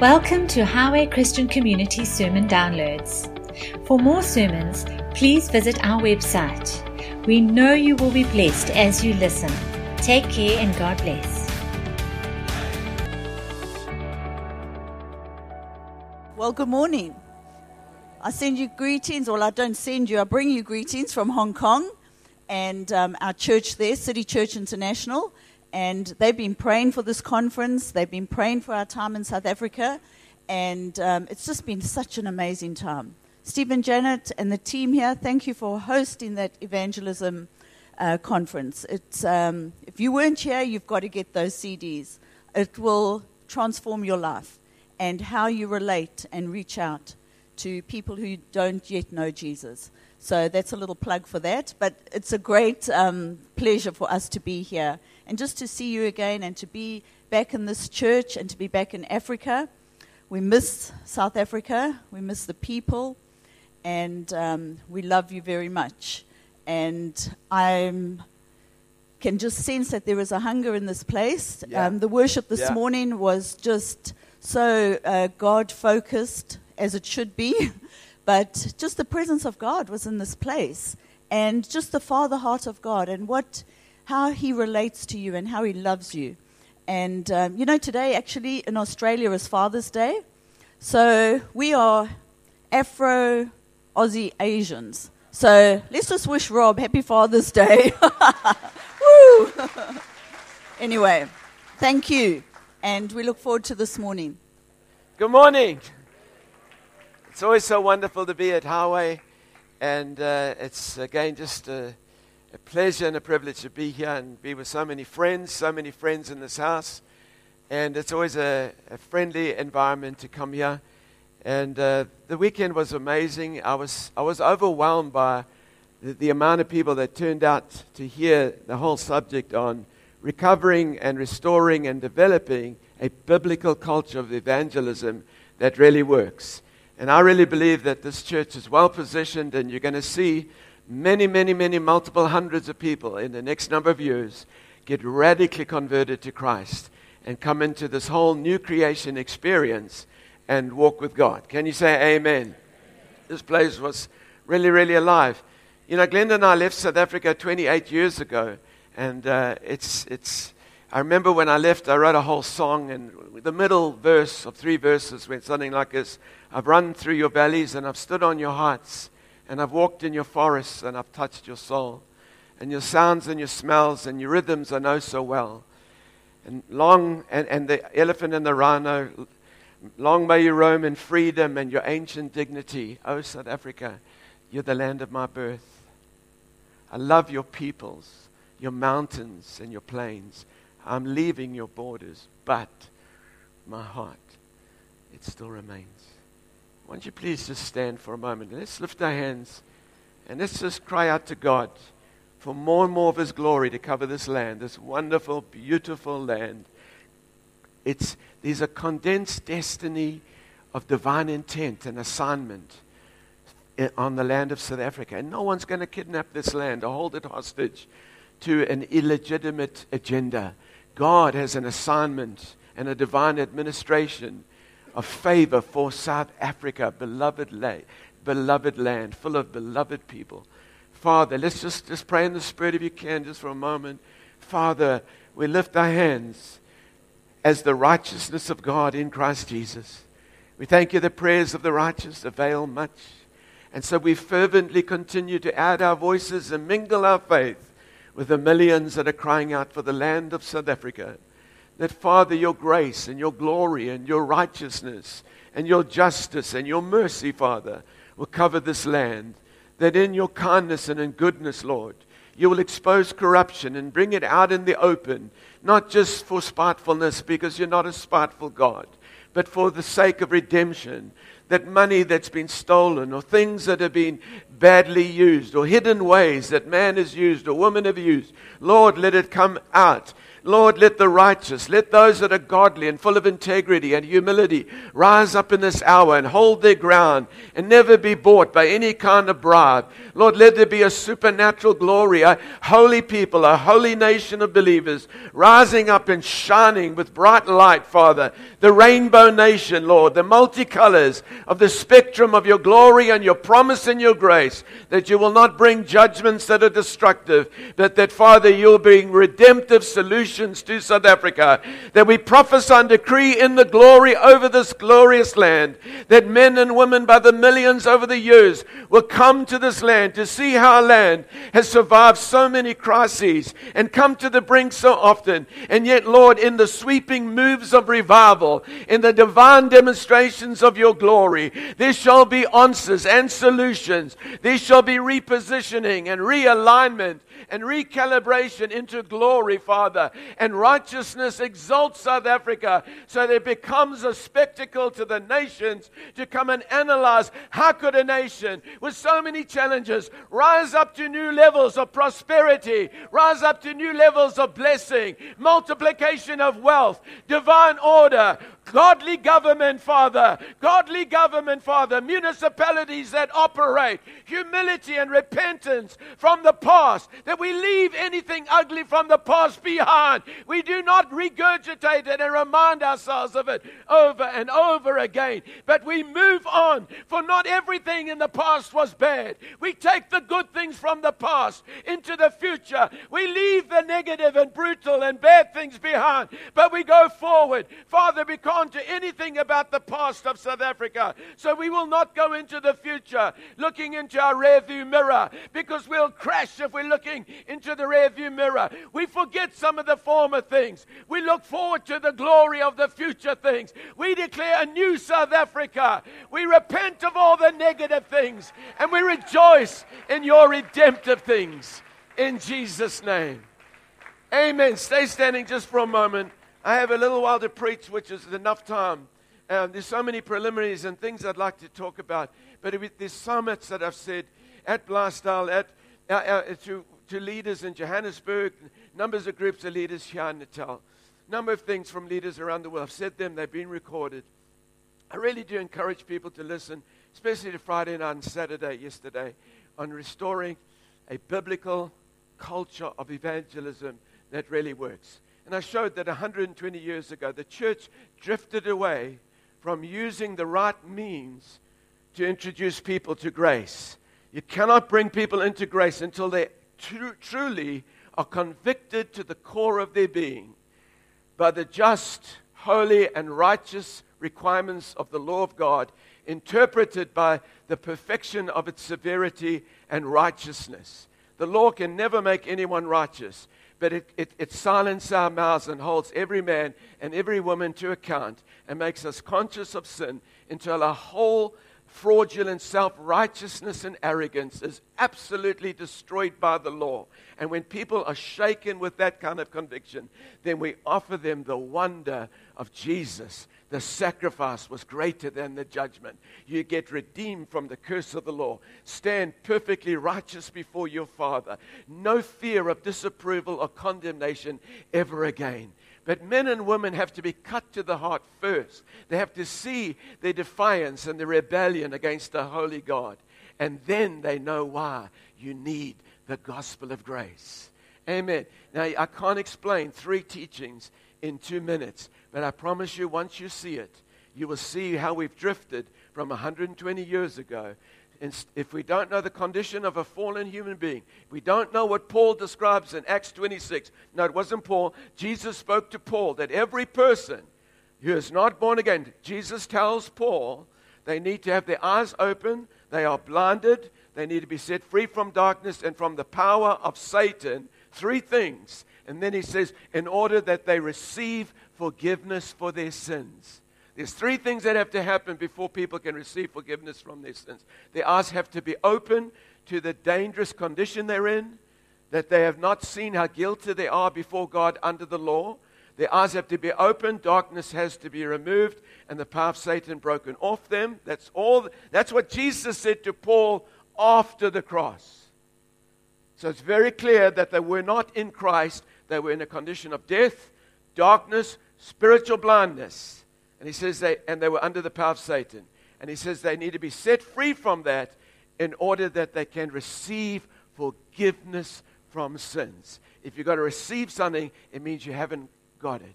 Welcome to Highway Christian Community Sermon Downloads. For more sermons, please visit our website. We know you will be blessed as you listen. Take care and God bless. Well, good morning. I send you greetings, well, I don't send you, I bring you greetings from Hong Kong and um, our church there, City Church International. And they've been praying for this conference, they've been praying for our time in South Africa, and um, it's just been such an amazing time. Stephen Janet and the team here, thank you for hosting that evangelism uh, conference. It's, um, if you weren't here, you've got to get those CDs. It will transform your life and how you relate and reach out to people who don't yet know Jesus. So that's a little plug for that. But it's a great um, pleasure for us to be here and just to see you again and to be back in this church and to be back in Africa. We miss South Africa, we miss the people, and um, we love you very much. And I can just sense that there is a hunger in this place. Yeah. Um, the worship this Yeah. morning was just so uh, God focused, as it should be. but just the presence of God was in this place, and just the Father heart of God, and what, how He relates to you, and how He loves you. And um, you know, today actually in Australia is Father's Day, so we are Afro Aussie Asians. So let's just wish Rob Happy Father's Day. Woo! anyway, thank you, and we look forward to this morning. Good morning. It's always so wonderful to be at Highway, and uh, it's again just a, a pleasure and a privilege to be here and be with so many friends, so many friends in this house. And it's always a, a friendly environment to come here. And uh, the weekend was amazing. I was, I was overwhelmed by the, the amount of people that turned out to hear the whole subject on recovering and restoring and developing a biblical culture of evangelism that really works. And I really believe that this church is well positioned, and you're going to see many, many, many, multiple hundreds of people in the next number of years get radically converted to Christ and come into this whole new creation experience and walk with God. Can you say amen? This place was really, really alive. You know, Glenda and I left South Africa 28 years ago, and uh, it's, it's, I remember when I left, I wrote a whole song, and the middle verse of three verses went something like this I've run through your valleys, and I've stood on your heights, and I've walked in your forests, and I've touched your soul. And your sounds and your smells and your rhythms I know so well. And long, and, and the elephant and the rhino, long may you roam in freedom and your ancient dignity. Oh, South Africa, you're the land of my birth. I love your peoples, your mountains and your plains. I'm leaving your borders, but my heart, it still remains. Won't you please just stand for a moment? Let's lift our hands and let's just cry out to God for more and more of His glory to cover this land, this wonderful, beautiful land. It's, there's a condensed destiny of divine intent and assignment on the land of South Africa. And no one's going to kidnap this land or hold it hostage to an illegitimate agenda. God has an assignment and a divine administration of favor for South Africa, beloved, la- beloved land, full of beloved people. Father, let's just, just pray in the Spirit if you can, just for a moment. Father, we lift our hands as the righteousness of God in Christ Jesus. We thank you the prayers of the righteous avail much. And so we fervently continue to add our voices and mingle our faith with the millions that are crying out for the land of South Africa. That, Father, your grace and your glory and your righteousness and your justice and your mercy, Father, will cover this land. That in your kindness and in goodness, Lord, you will expose corruption and bring it out in the open, not just for spitefulness, because you're not a spiteful God, but for the sake of redemption. That money that's been stolen, or things that have been badly used, or hidden ways that man has used or woman have used, Lord, let it come out Lord, let the righteous, let those that are godly and full of integrity and humility rise up in this hour and hold their ground and never be bought by any kind of bribe. Lord, let there be a supernatural glory, a holy people, a holy nation of believers rising up and shining with bright light, Father. The rainbow nation, Lord, the multicolors of the spectrum of your glory and your promise and your grace, that you will not bring judgments that are destructive, but that, Father, you'll bring redemptive solutions to South Africa. That we prophesy and decree in the glory over this glorious land, that men and women by the millions over the years will come to this land to see how our land has survived so many crises and come to the brink so often. And yet, Lord, in the sweeping moves of revival, in the divine demonstrations of your glory, there shall be answers and solutions. There shall be repositioning and realignment and recalibration into glory, Father. And righteousness exalts South Africa. So that it becomes a spectacle to the nations to come and analyze how could a nation with so many challenges rise up to new levels of prosperity, rise up to new levels of blessing, multiplication of wealth, divine order, Godly government, Father. Godly government, Father. Municipalities that operate. Humility and repentance from the past. That we leave anything ugly from the past behind. We do not regurgitate it and remind ourselves of it over and over again. But we move on. For not everything in the past was bad. We take the good things from the past into the future. We leave the negative and brutal and bad things behind. But we go forward. Father, because to anything about the past of South Africa. So we will not go into the future looking into our rearview mirror because we'll crash if we're looking into the rearview mirror. We forget some of the former things. We look forward to the glory of the future things. We declare a new South Africa. We repent of all the negative things and we rejoice in your redemptive things. In Jesus' name. Amen. Stay standing just for a moment. I have a little while to preach, which is enough time. Um, there's so many preliminaries and things I'd like to talk about. But there's summits that I've said at Blasdal, at, uh, uh, to, to leaders in Johannesburg, numbers of groups of leaders here in Natal. Number of things from leaders around the world. I've said them, they've been recorded. I really do encourage people to listen, especially to Friday night and Saturday, yesterday, on restoring a biblical culture of evangelism that really works. And I showed that 120 years ago, the church drifted away from using the right means to introduce people to grace. You cannot bring people into grace until they tr- truly are convicted to the core of their being by the just, holy, and righteous requirements of the law of God, interpreted by the perfection of its severity and righteousness. The law can never make anyone righteous but it, it, it silences our mouths and holds every man and every woman to account and makes us conscious of sin until our whole fraudulent self righteousness and arrogance is absolutely destroyed by the law. And when people are shaken with that kind of conviction, then we offer them the wonder of Jesus the sacrifice was greater than the judgment. You get redeemed from the curse of the law. Stand perfectly righteous before your Father. No fear of disapproval or condemnation ever again. But men and women have to be cut to the heart first. They have to see their defiance and their rebellion against the holy God. And then they know why you need the gospel of grace. Amen. Now, I can't explain three teachings in two minutes. But I promise you, once you see it, you will see how we've drifted from 120 years ago. If we don't know the condition of a fallen human being, we don't know what Paul describes in Acts 26. No, it wasn't Paul. Jesus spoke to Paul that every person who is not born again, Jesus tells Paul, they need to have their eyes open, they are blinded, they need to be set free from darkness and from the power of Satan. Three things. And then he says, in order that they receive forgiveness for their sins. There's three things that have to happen before people can receive forgiveness from their sins. Their eyes have to be open to the dangerous condition they're in, that they have not seen how guilty they are before God under the law. Their eyes have to be open, darkness has to be removed, and the power of Satan broken off them. That's all. That's what Jesus said to Paul after the cross. So it's very clear that they were not in Christ they were in a condition of death, darkness, spiritual blindness. And he says they, and they were under the power of Satan. And he says they need to be set free from that in order that they can receive forgiveness from sins. If you've got to receive something, it means you haven't got it.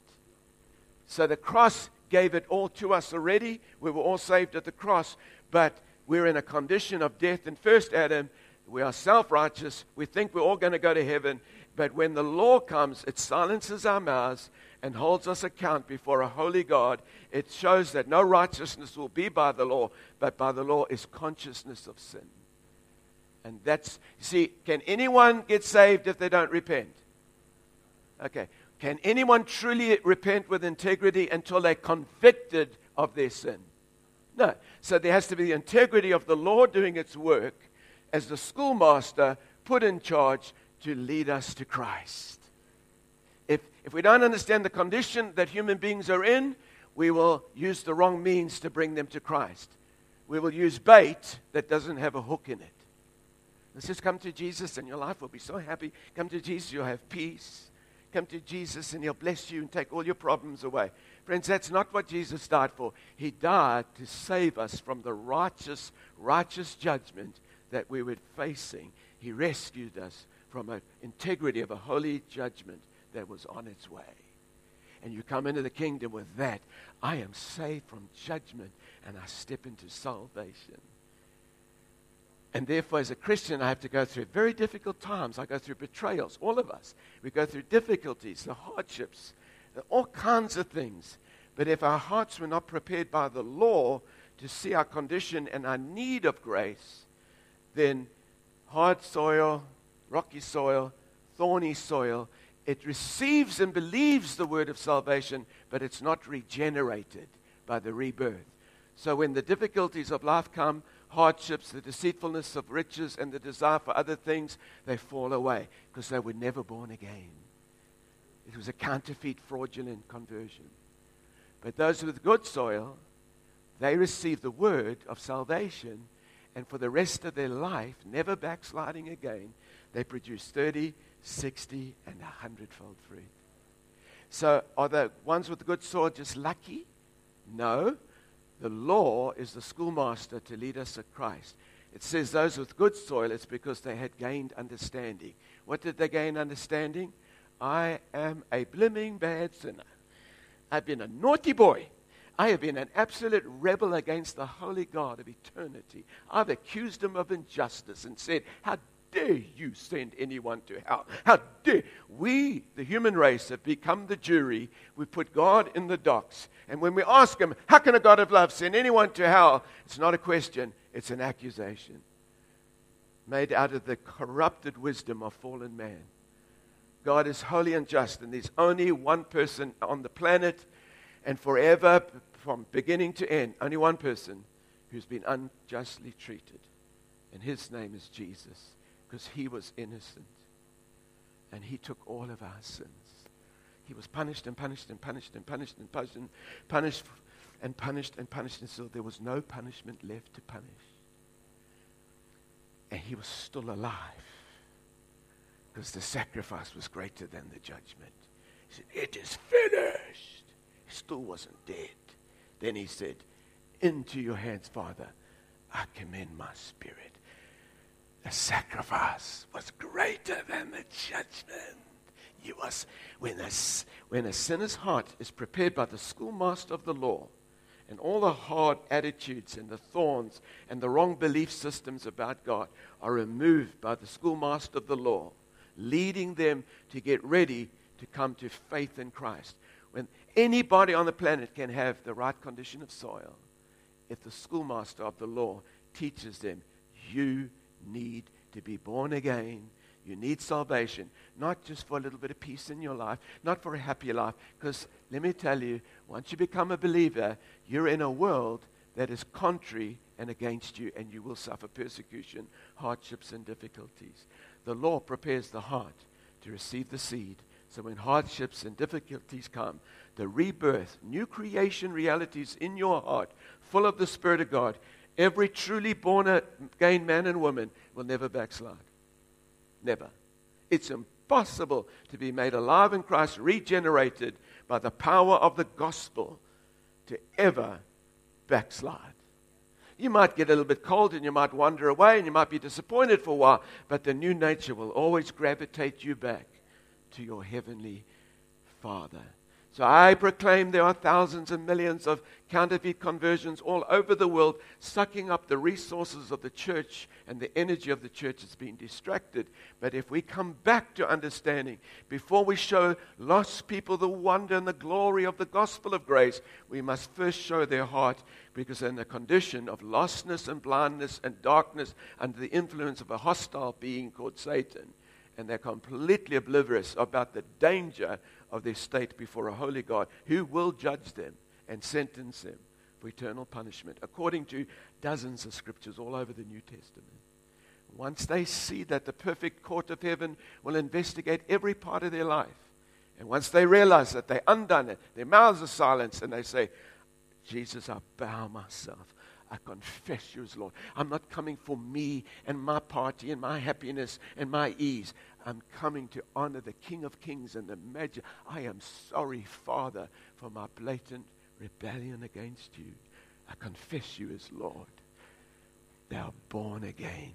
So the cross gave it all to us already. We were all saved at the cross, but we're in a condition of death in first Adam. We are self righteous. We think we're all going to go to heaven. But when the law comes, it silences our mouths and holds us account before a holy God. It shows that no righteousness will be by the law, but by the law is consciousness of sin. And that's, see, can anyone get saved if they don't repent? Okay. Can anyone truly repent with integrity until they're convicted of their sin? No. So there has to be the integrity of the law doing its work as the schoolmaster put in charge to lead us to Christ. If, we don't understand the condition that human beings are in, we will use the wrong means to bring them to Christ. We will use bait that doesn't have a hook in it. Let's just come to Jesus and your life will be so happy. Come to Jesus, you'll have peace. Come to Jesus and he'll bless you and take all your problems away. Friends, that's not what Jesus died for. He died to save us from the righteous, righteous judgment that we were facing. He rescued us from an integrity of a holy judgment that was on its way. And you come into the kingdom with that. I am saved from judgment and I step into salvation. And therefore, as a Christian, I have to go through very difficult times. I go through betrayals, all of us. We go through difficulties, the hardships, all kinds of things. But if our hearts were not prepared by the law to see our condition and our need of grace, then hard soil, rocky soil, thorny soil, it receives and believes the word of salvation, but it's not regenerated by the rebirth. So when the difficulties of life come, hardships, the deceitfulness of riches, and the desire for other things, they fall away because they were never born again. It was a counterfeit, fraudulent conversion. But those with good soil, they receive the word of salvation, and for the rest of their life, never backsliding again, they produce 30, 60, and 100 fold fruit. So, are the ones with the good soil just lucky? No. The law is the schoolmaster to lead us to Christ. It says those with good soil, it's because they had gained understanding. What did they gain understanding? I am a blimming bad sinner. I've been a naughty boy. I have been an absolute rebel against the holy God of eternity. I've accused him of injustice and said, How dare you send anyone to hell? How dare we, the human race, have become the jury? We put God in the docks. And when we ask Him, How can a God of love send anyone to hell? It's not a question, it's an accusation made out of the corrupted wisdom of fallen man. God is holy and just, and there's only one person on the planet and forever, from beginning to end, only one person who's been unjustly treated. And his name is Jesus because he was innocent and he took all of our sins. He was punished and punished and punished and punished and punished and punished and punished and punished until there was no punishment left to punish. And he was still alive because the sacrifice was greater than the judgment. He said, It is finished. He still wasn't dead. Then he said, Into your hands, Father, I commend my spirit sacrifice was greater than the judgment. You was, when, a, when a sinner's heart is prepared by the schoolmaster of the law, and all the hard attitudes and the thorns and the wrong belief systems about God are removed by the schoolmaster of the law, leading them to get ready to come to faith in Christ. When anybody on the planet can have the right condition of soil, if the schoolmaster of the law teaches them, you need to be born again. You need salvation, not just for a little bit of peace in your life, not for a happy life. Because let me tell you, once you become a believer, you're in a world that is contrary and against you, and you will suffer persecution, hardships, and difficulties. The law prepares the heart to receive the seed. So when hardships and difficulties come, the rebirth, new creation realities in your heart, full of the Spirit of God, Every truly born uh, again man and woman will never backslide. Never. It's impossible to be made alive in Christ, regenerated by the power of the gospel to ever backslide. You might get a little bit cold and you might wander away and you might be disappointed for a while, but the new nature will always gravitate you back to your heavenly Father. So I proclaim there are thousands and millions of counterfeit conversions all over the world, sucking up the resources of the church, and the energy of the church has been distracted. But if we come back to understanding, before we show lost people the wonder and the glory of the gospel of grace, we must first show their heart, because they're in a condition of lostness and blindness and darkness under the influence of a hostile being called Satan. And they're completely oblivious about the danger of their state before a holy God who will judge them and sentence them for eternal punishment, according to dozens of scriptures all over the New Testament. Once they see that the perfect court of heaven will investigate every part of their life, and once they realize that they undone it, their mouths are silenced, and they say, Jesus, I bow myself. I confess you as Lord. I'm not coming for me and my party and my happiness and my ease. I'm coming to honor the King of Kings and the Majesty. I am sorry, Father, for my blatant rebellion against you. I confess you as Lord. They are born again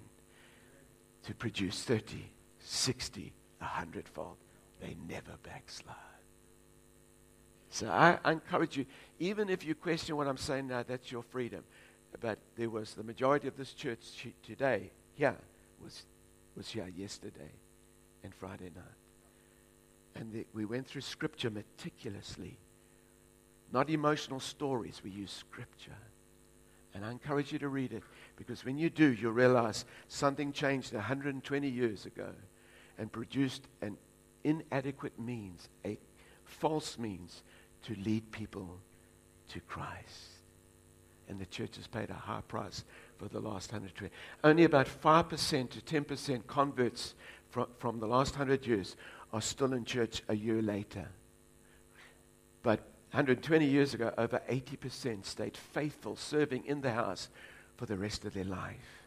to produce 30, 60, 100 fold. They never backslide. So I, I encourage you, even if you question what I'm saying now, that's your freedom. But there was the majority of this church today, here, was, was here yesterday and Friday night. And the, we went through scripture meticulously. Not emotional stories, we use scripture. And I encourage you to read it because when you do, you'll realize something changed 120 years ago and produced an inadequate means, a false means to lead people to Christ. And the church has paid a high price for the last 100 years. Only about 5% to 10% converts from, from the last 100 years are still in church a year later. But 120 years ago, over 80% stayed faithful, serving in the house for the rest of their life.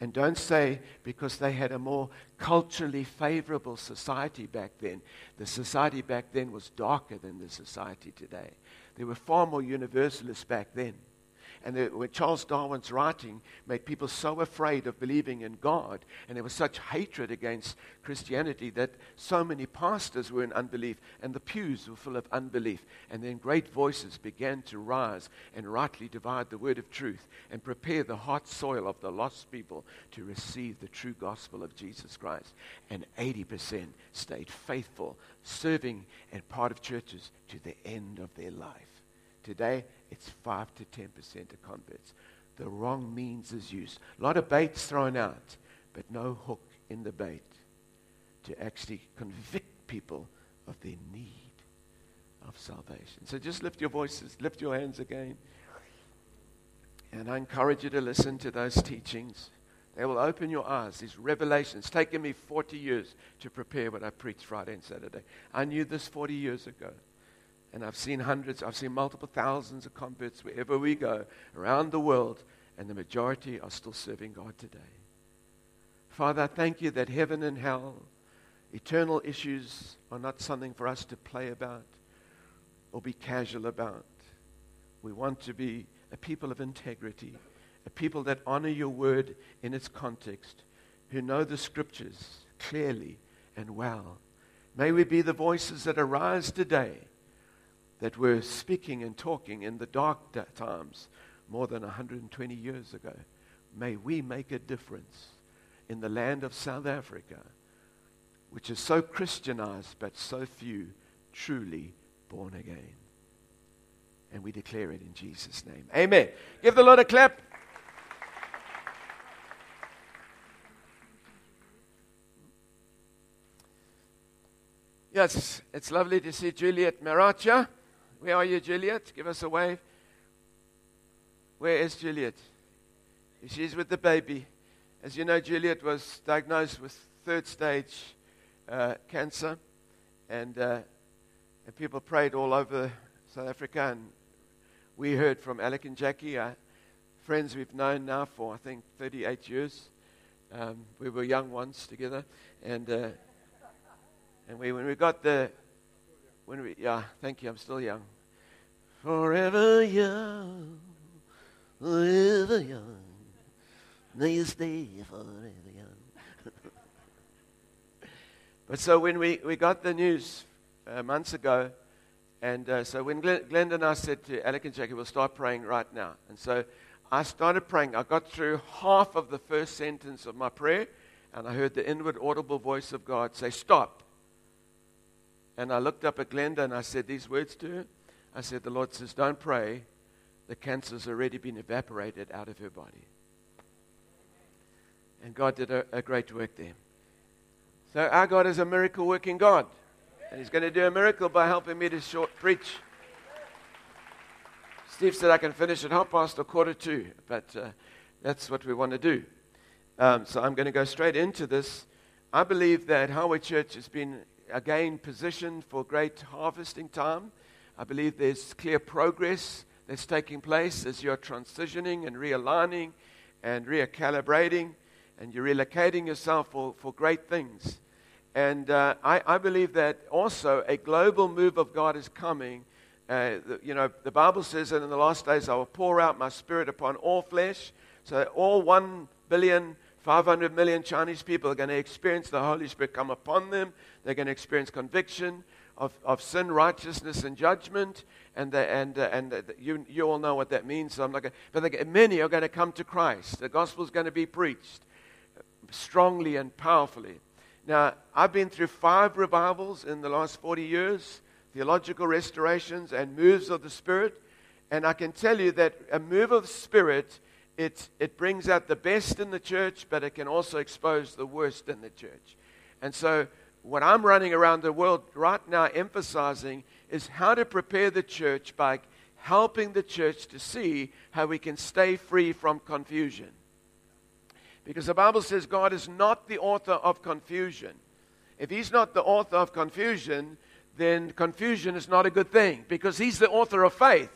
And don't say because they had a more culturally favorable society back then. The society back then was darker than the society today. There were far more universalists back then. And the, when Charles Darwin's writing made people so afraid of believing in God, and there was such hatred against Christianity that so many pastors were in unbelief, and the pews were full of unbelief. And then great voices began to rise and rightly divide the word of truth and prepare the hot soil of the lost people to receive the true gospel of Jesus Christ. And 80% stayed faithful, serving and part of churches to the end of their life. Today, it's 5 to 10% of converts. The wrong means is used. A lot of baits thrown out, but no hook in the bait to actually convict people of their need of salvation. So just lift your voices, lift your hands again. And I encourage you to listen to those teachings. They will open your eyes. These revelations. It's taken me 40 years to prepare what I preached Friday and Saturday. I knew this 40 years ago. And I've seen hundreds, I've seen multiple thousands of converts wherever we go around the world, and the majority are still serving God today. Father, I thank you that heaven and hell, eternal issues, are not something for us to play about or be casual about. We want to be a people of integrity, a people that honor your word in its context, who know the scriptures clearly and well. May we be the voices that arise today that were speaking and talking in the dark times more than 120 years ago. May we make a difference in the land of South Africa, which is so Christianized but so few truly born again. And we declare it in Jesus' name. Amen. Give the Lord a clap. Yes, it's lovely to see Juliet Maracha. Where are you, Juliet? Give us a wave. Where is Juliet? She's with the baby. As you know, Juliet was diagnosed with third stage uh, cancer, and, uh, and people prayed all over South Africa. And we heard from Alec and Jackie, uh, friends we've known now for I think 38 years. Um, we were young ones together, and uh, And we, when we got the, when we, yeah, thank you, I'm still young. Forever young, forever young, may you stay forever young. but so when we, we got the news uh, months ago, and uh, so when Glenn, Glenda and I said to Alec and Jackie, we'll start praying right now. And so I started praying. I got through half of the first sentence of my prayer, and I heard the inward audible voice of God say, Stop. And I looked up at Glenda and I said these words to her. I said, The Lord says, Don't pray. The cancer's already been evaporated out of her body. And God did a, a great work there. So our God is a miracle working God. And He's going to do a miracle by helping me to short preach. Steve said I can finish at half past or quarter two, but uh, that's what we want to do. Um, so I'm going to go straight into this. I believe that Highway Church has been again positioned for great harvesting time. I believe there's clear progress that's taking place as you're transitioning and realigning and recalibrating and you're relocating yourself for, for great things. And uh, I, I believe that also a global move of God is coming uh, the, you know, the Bible says that in the last days I will pour out my spirit upon all flesh. So all 1 billion, 500 million Chinese people are going to experience the Holy Spirit come upon them. They're going to experience conviction of, of sin, righteousness, and judgment. And, the, and, uh, and the, you, you all know what that means. So I'm not going, but the, many are going to come to Christ. The gospel is going to be preached strongly and powerfully. Now, I've been through five revivals in the last 40 years theological restorations, and moves of the Spirit. And I can tell you that a move of the Spirit, it, it brings out the best in the church, but it can also expose the worst in the church. And so, what I'm running around the world right now emphasizing is how to prepare the church by helping the church to see how we can stay free from confusion. Because the Bible says God is not the author of confusion. If He's not the author of confusion, then confusion is not a good thing because he's the author of faith,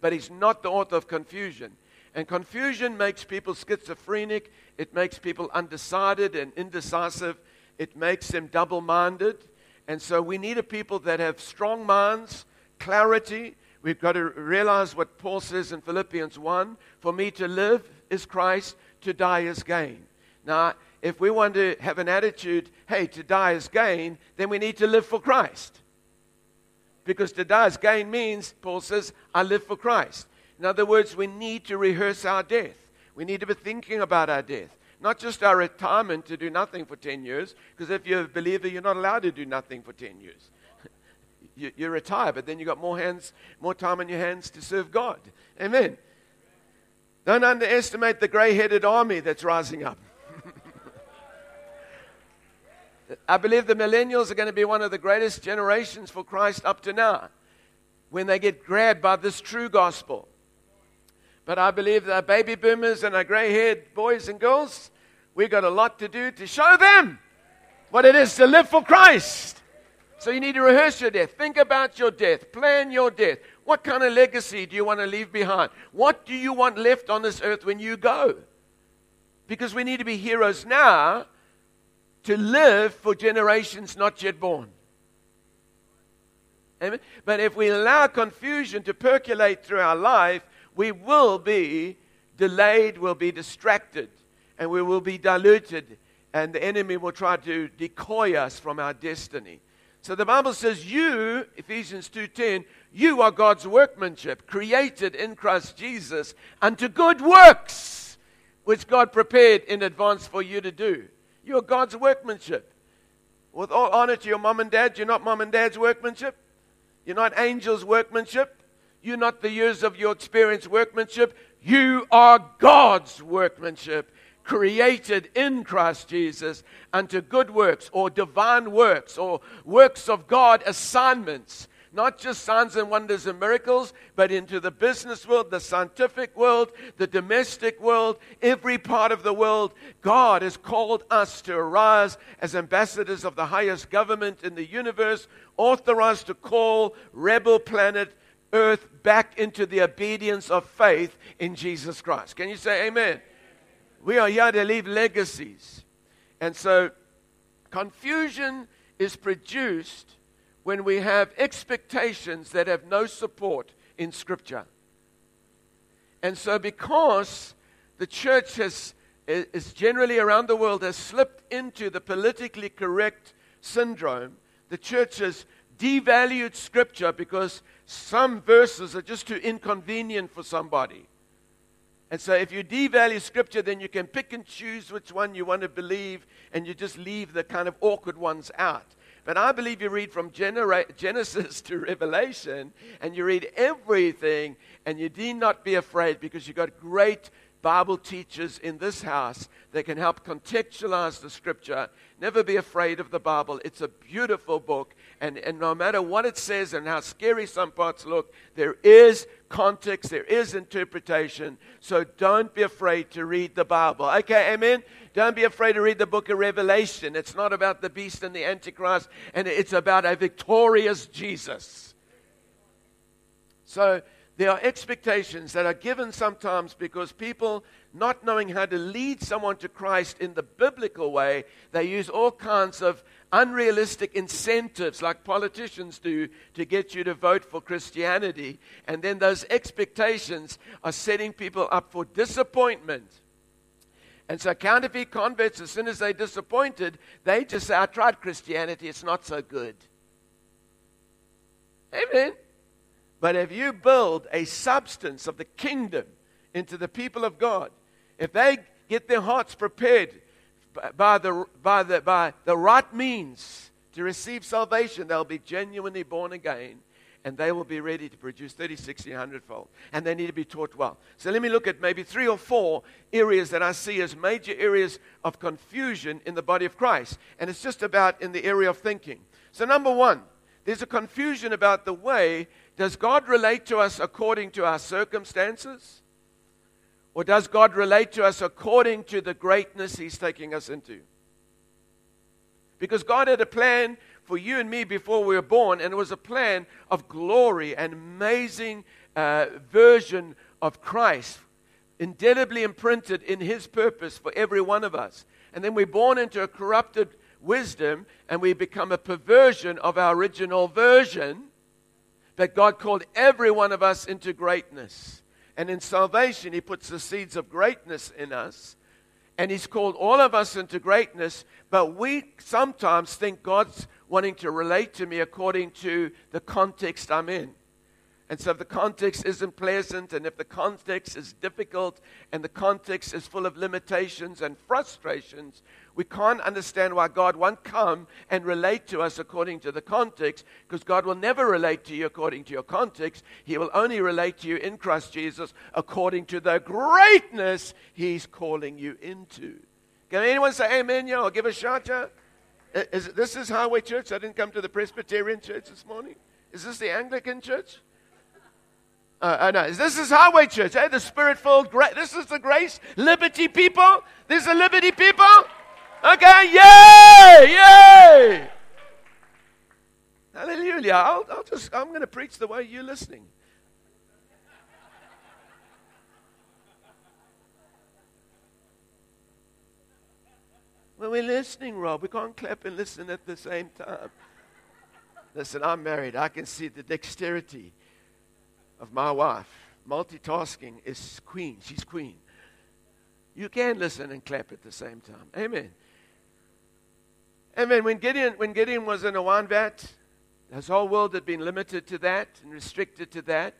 but he's not the author of confusion. And confusion makes people schizophrenic, it makes people undecided and indecisive, it makes them double minded. And so we need a people that have strong minds, clarity. We've got to realize what Paul says in Philippians 1 For me to live is Christ, to die is gain. Now, if we want to have an attitude, hey, to die is gain, then we need to live for Christ. Because to die is gain means, Paul says, I live for Christ. In other words, we need to rehearse our death. We need to be thinking about our death. Not just our retirement to do nothing for 10 years, because if you're a believer, you're not allowed to do nothing for 10 years. you, you retire, but then you've got more hands, more time in your hands to serve God. Amen. Don't underestimate the gray headed army that's rising up. I believe the millennials are going to be one of the greatest generations for Christ up to now when they get grabbed by this true gospel. But I believe that our baby boomers and our gray haired boys and girls, we've got a lot to do to show them what it is to live for Christ. So you need to rehearse your death. Think about your death. Plan your death. What kind of legacy do you want to leave behind? What do you want left on this earth when you go? Because we need to be heroes now to live for generations not yet born. Amen. But if we allow confusion to percolate through our life, we will be delayed, we'll be distracted, and we will be diluted, and the enemy will try to decoy us from our destiny. So the Bible says, You, Ephesians 2:10, you are God's workmanship, created in Christ Jesus unto good works, which God prepared in advance for you to do. You're God's workmanship. With all honor to your mom and dad, you're not mom and dad's workmanship. You're not angels' workmanship. You're not the years of your experience workmanship. You are God's workmanship, created in Christ Jesus unto good works or divine works or works of God assignments not just signs and wonders and miracles, but into the business world, the scientific world, the domestic world, every part of the world. God has called us to arise as ambassadors of the highest government in the universe, authorized to call rebel planet Earth back into the obedience of faith in Jesus Christ. Can you say amen? We are here to leave legacies. And so, confusion is produced when we have expectations that have no support in Scripture. And so, because the church has, is generally around the world has slipped into the politically correct syndrome, the church has devalued Scripture because some verses are just too inconvenient for somebody. And so, if you devalue Scripture, then you can pick and choose which one you want to believe, and you just leave the kind of awkward ones out. But I believe you read from Genera- Genesis to Revelation, and you read everything, and you need not be afraid because you've got great Bible teachers in this house that can help contextualize the scripture. Never be afraid of the Bible. It's a beautiful book. And, and no matter what it says and how scary some parts look, there is context, there is interpretation. So don't be afraid to read the Bible. Okay, amen? Don't be afraid to read the book of Revelation. It's not about the beast and the Antichrist, and it's about a victorious Jesus. So there are expectations that are given sometimes because people, not knowing how to lead someone to Christ in the biblical way, they use all kinds of unrealistic incentives like politicians do to get you to vote for Christianity. And then those expectations are setting people up for disappointment. And so, counterfeit converts, as soon as they're disappointed, they just say, I tried Christianity, it's not so good. Amen. But if you build a substance of the kingdom into the people of God, if they get their hearts prepared by the, by the, by the right means to receive salvation, they'll be genuinely born again and they will be ready to produce 30, 60, 100 fold. And they need to be taught well. So let me look at maybe three or four areas that I see as major areas of confusion in the body of Christ. And it's just about in the area of thinking. So, number one, there's a confusion about the way does God relate to us according to our circumstances? Or does God relate to us according to the greatness He's taking us into? Because God had a plan for you and me before we were born, and it was a plan of glory and amazing uh, version of Christ, indelibly imprinted in His purpose for every one of us. And then we're born into a corrupted wisdom, and we become a perversion of our original version that God called every one of us into greatness. And in salvation, He puts the seeds of greatness in us. And He's called all of us into greatness, but we sometimes think God's wanting to relate to me according to the context I'm in. And so, if the context isn't pleasant, and if the context is difficult, and the context is full of limitations and frustrations, we can't understand why God won't come and relate to us according to the context, because God will never relate to you according to your context. He will only relate to you in Christ Jesus according to the greatness He's calling you into. Can anyone say amen, yo, or give a shout, yo? Is, this is Highway Church. I didn't come to the Presbyterian Church this morning. Is this the Anglican Church? Uh, uh, no, is this is Highway Church. Hey, the spirit filled, gra- this is the grace, liberty people. This is the liberty people. Okay, yay, yay. Hallelujah. I'll, I'll just, I'm going to preach the way you're listening. When we're listening, Rob, we can't clap and listen at the same time. Listen, I'm married. I can see the dexterity of my wife. Multitasking is queen. She's queen. You can listen and clap at the same time. Amen. Amen. When Gideon, when Gideon was in a wine vat, his whole world had been limited to that and restricted to that.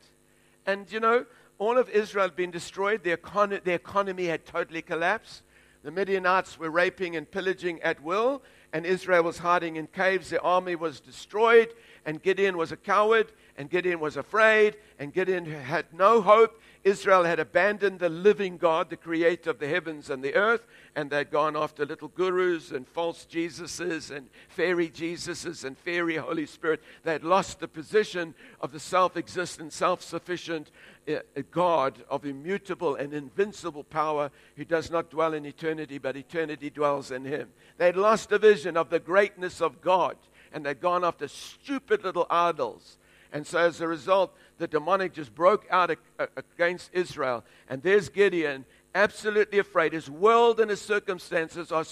And, you know, all of Israel had been destroyed. The, econ- the economy had totally collapsed. The Midianites were raping and pillaging at will, and Israel was hiding in caves. The army was destroyed, and Gideon was a coward, and Gideon was afraid, and Gideon had no hope. Israel had abandoned the living God, the creator of the heavens and the earth, and they'd gone after little gurus and false Jesuses and fairy Jesuses and fairy Holy Spirit. They had lost the position of the self existent, self sufficient uh, God of immutable and invincible power who does not dwell in eternity, but eternity dwells in him. They had lost the vision of the greatness of God, and they'd gone after stupid little idols. And so, as a result, the demonic just broke out against Israel. And there's Gideon absolutely afraid. His world and his circumstances are,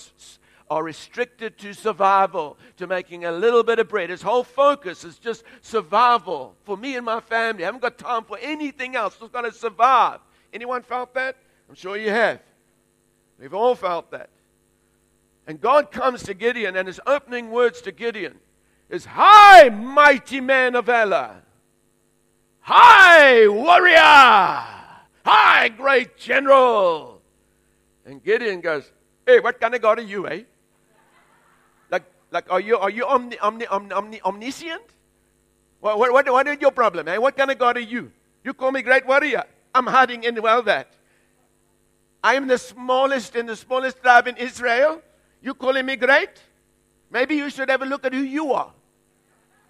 are restricted to survival, to making a little bit of bread. His whole focus is just survival for me and my family. I haven't got time for anything else. Just got to survive. Anyone felt that? I'm sure you have. We've all felt that. And God comes to Gideon, and his opening words to Gideon is, Hi, mighty man of valor. Hi, warrior. Hi, great general. And Gideon goes, Hey, what kind of God are you, eh? Like, like are you, are you omni, omni, omni, omni, omniscient? What, what, what is your problem, eh? What kind of God are you? You call me great warrior. I'm hiding in well that. I am the smallest in the smallest tribe in Israel. You calling me great? Maybe you should have a look at who you are.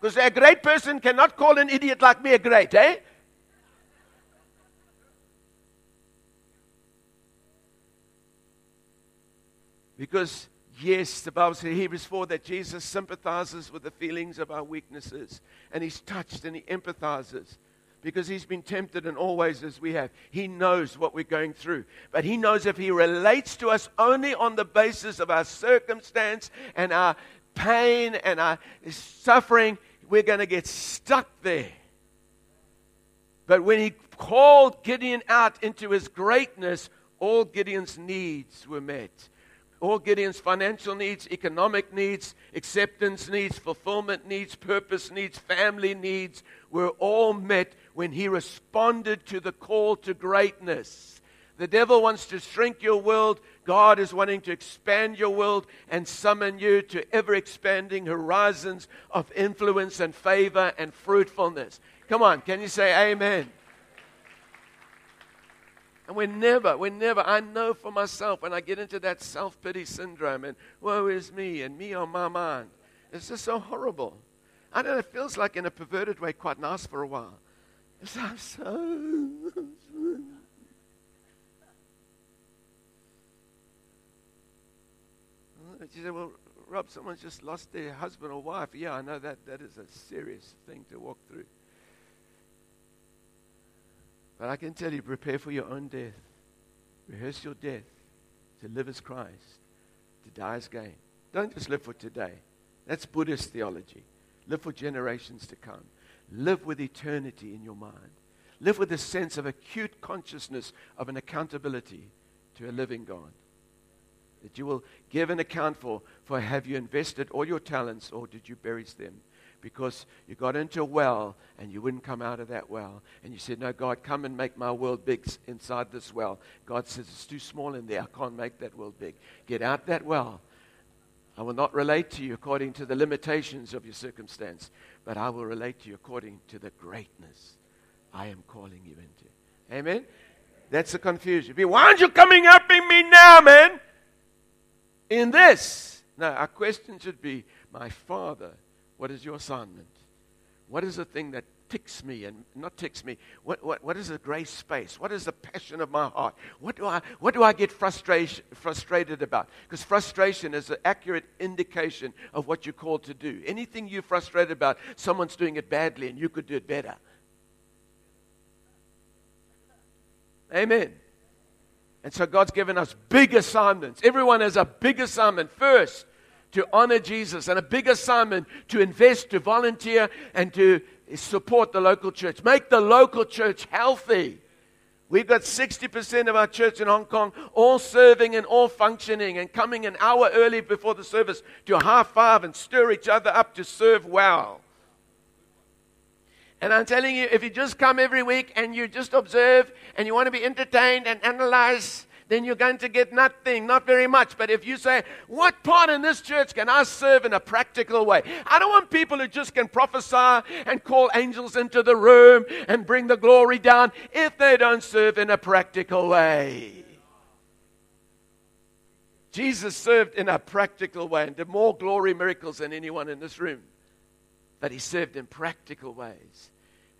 Because a great person cannot call an idiot like me a great, eh? Because, yes, the Bible says in Hebrews 4 that Jesus sympathizes with the feelings of our weaknesses. And he's touched and he empathizes because he's been tempted and always as we have. He knows what we're going through. But he knows if he relates to us only on the basis of our circumstance and our pain and our suffering, we're going to get stuck there. But when he called Gideon out into his greatness, all Gideon's needs were met all Gideon's financial needs, economic needs, acceptance needs, fulfillment needs, purpose needs, family needs were all met when he responded to the call to greatness. The devil wants to shrink your world. God is wanting to expand your world and summon you to ever expanding horizons of influence and favor and fruitfulness. Come on, can you say amen? And we're never, we're never, I know for myself when I get into that self pity syndrome and woe is me and me on my mind. It's just so horrible. I know it feels like in a perverted way quite nice for a while. It's I'm so. She said, Well, Rob, someone's just lost their husband or wife. Yeah, I know that that is a serious thing to walk through. But I can tell you, prepare for your own death. Rehearse your death. To live as Christ, to die as gain. Don't just live for today. That's Buddhist theology. Live for generations to come. Live with eternity in your mind. Live with a sense of acute consciousness of an accountability to a living God. That you will give an account for, for have you invested all your talents or did you bury them? because you got into a well and you wouldn't come out of that well. And you said, No, God, come and make my world big inside this well. God says, It's too small in there. I can't make that world big. Get out that well. I will not relate to you according to the limitations of your circumstance, but I will relate to you according to the greatness I am calling you into. Amen? That's the confusion. Why aren't you coming up in me now, man? In this. Now, our question should be, My Father what is your assignment? What is the thing that ticks me and not ticks me? What, what, what is the grace space? What is the passion of my heart? What do I, what do I get frustration, frustrated about? Because frustration is an accurate indication of what you're called to do. Anything you're frustrated about, someone's doing it badly and you could do it better. Amen. And so God's given us big assignments. Everyone has a big assignment. First, to honor Jesus and a big assignment to invest, to volunteer, and to support the local church. Make the local church healthy. We've got 60% of our church in Hong Kong all serving and all functioning and coming an hour early before the service to high five and stir each other up to serve well. And I'm telling you, if you just come every week and you just observe and you want to be entertained and analyze then you're going to get nothing, not very much. But if you say, What part in this church can I serve in a practical way? I don't want people who just can prophesy and call angels into the room and bring the glory down if they don't serve in a practical way. Jesus served in a practical way and did more glory miracles than anyone in this room. But he served in practical ways.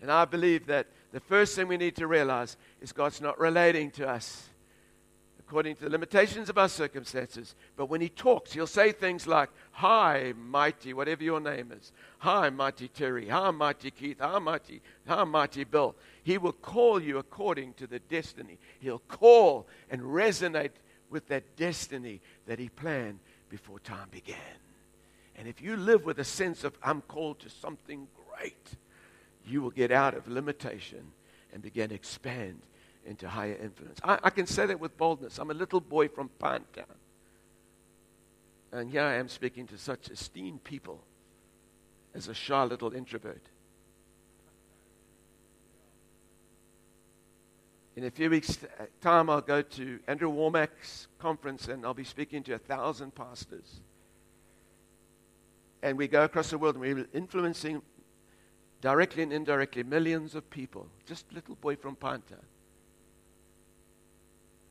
And I believe that the first thing we need to realize is God's not relating to us according to the limitations of our circumstances. But when he talks, he'll say things like, Hi, mighty, whatever your name is. Hi, mighty Terry. Hi, mighty Keith. Hi, mighty, hi, mighty Bill. He will call you according to the destiny. He'll call and resonate with that destiny that he planned before time began. And if you live with a sense of, I'm called to something great, you will get out of limitation and begin to expand into higher influence. I, I can say that with boldness. I'm a little boy from Pinetown. And here I am speaking to such esteemed people as a shy little introvert. In a few weeks' uh, time, I'll go to Andrew Wommack's conference and I'll be speaking to a thousand pastors. And we go across the world and we're influencing directly and indirectly millions of people. Just little boy from Pinetown.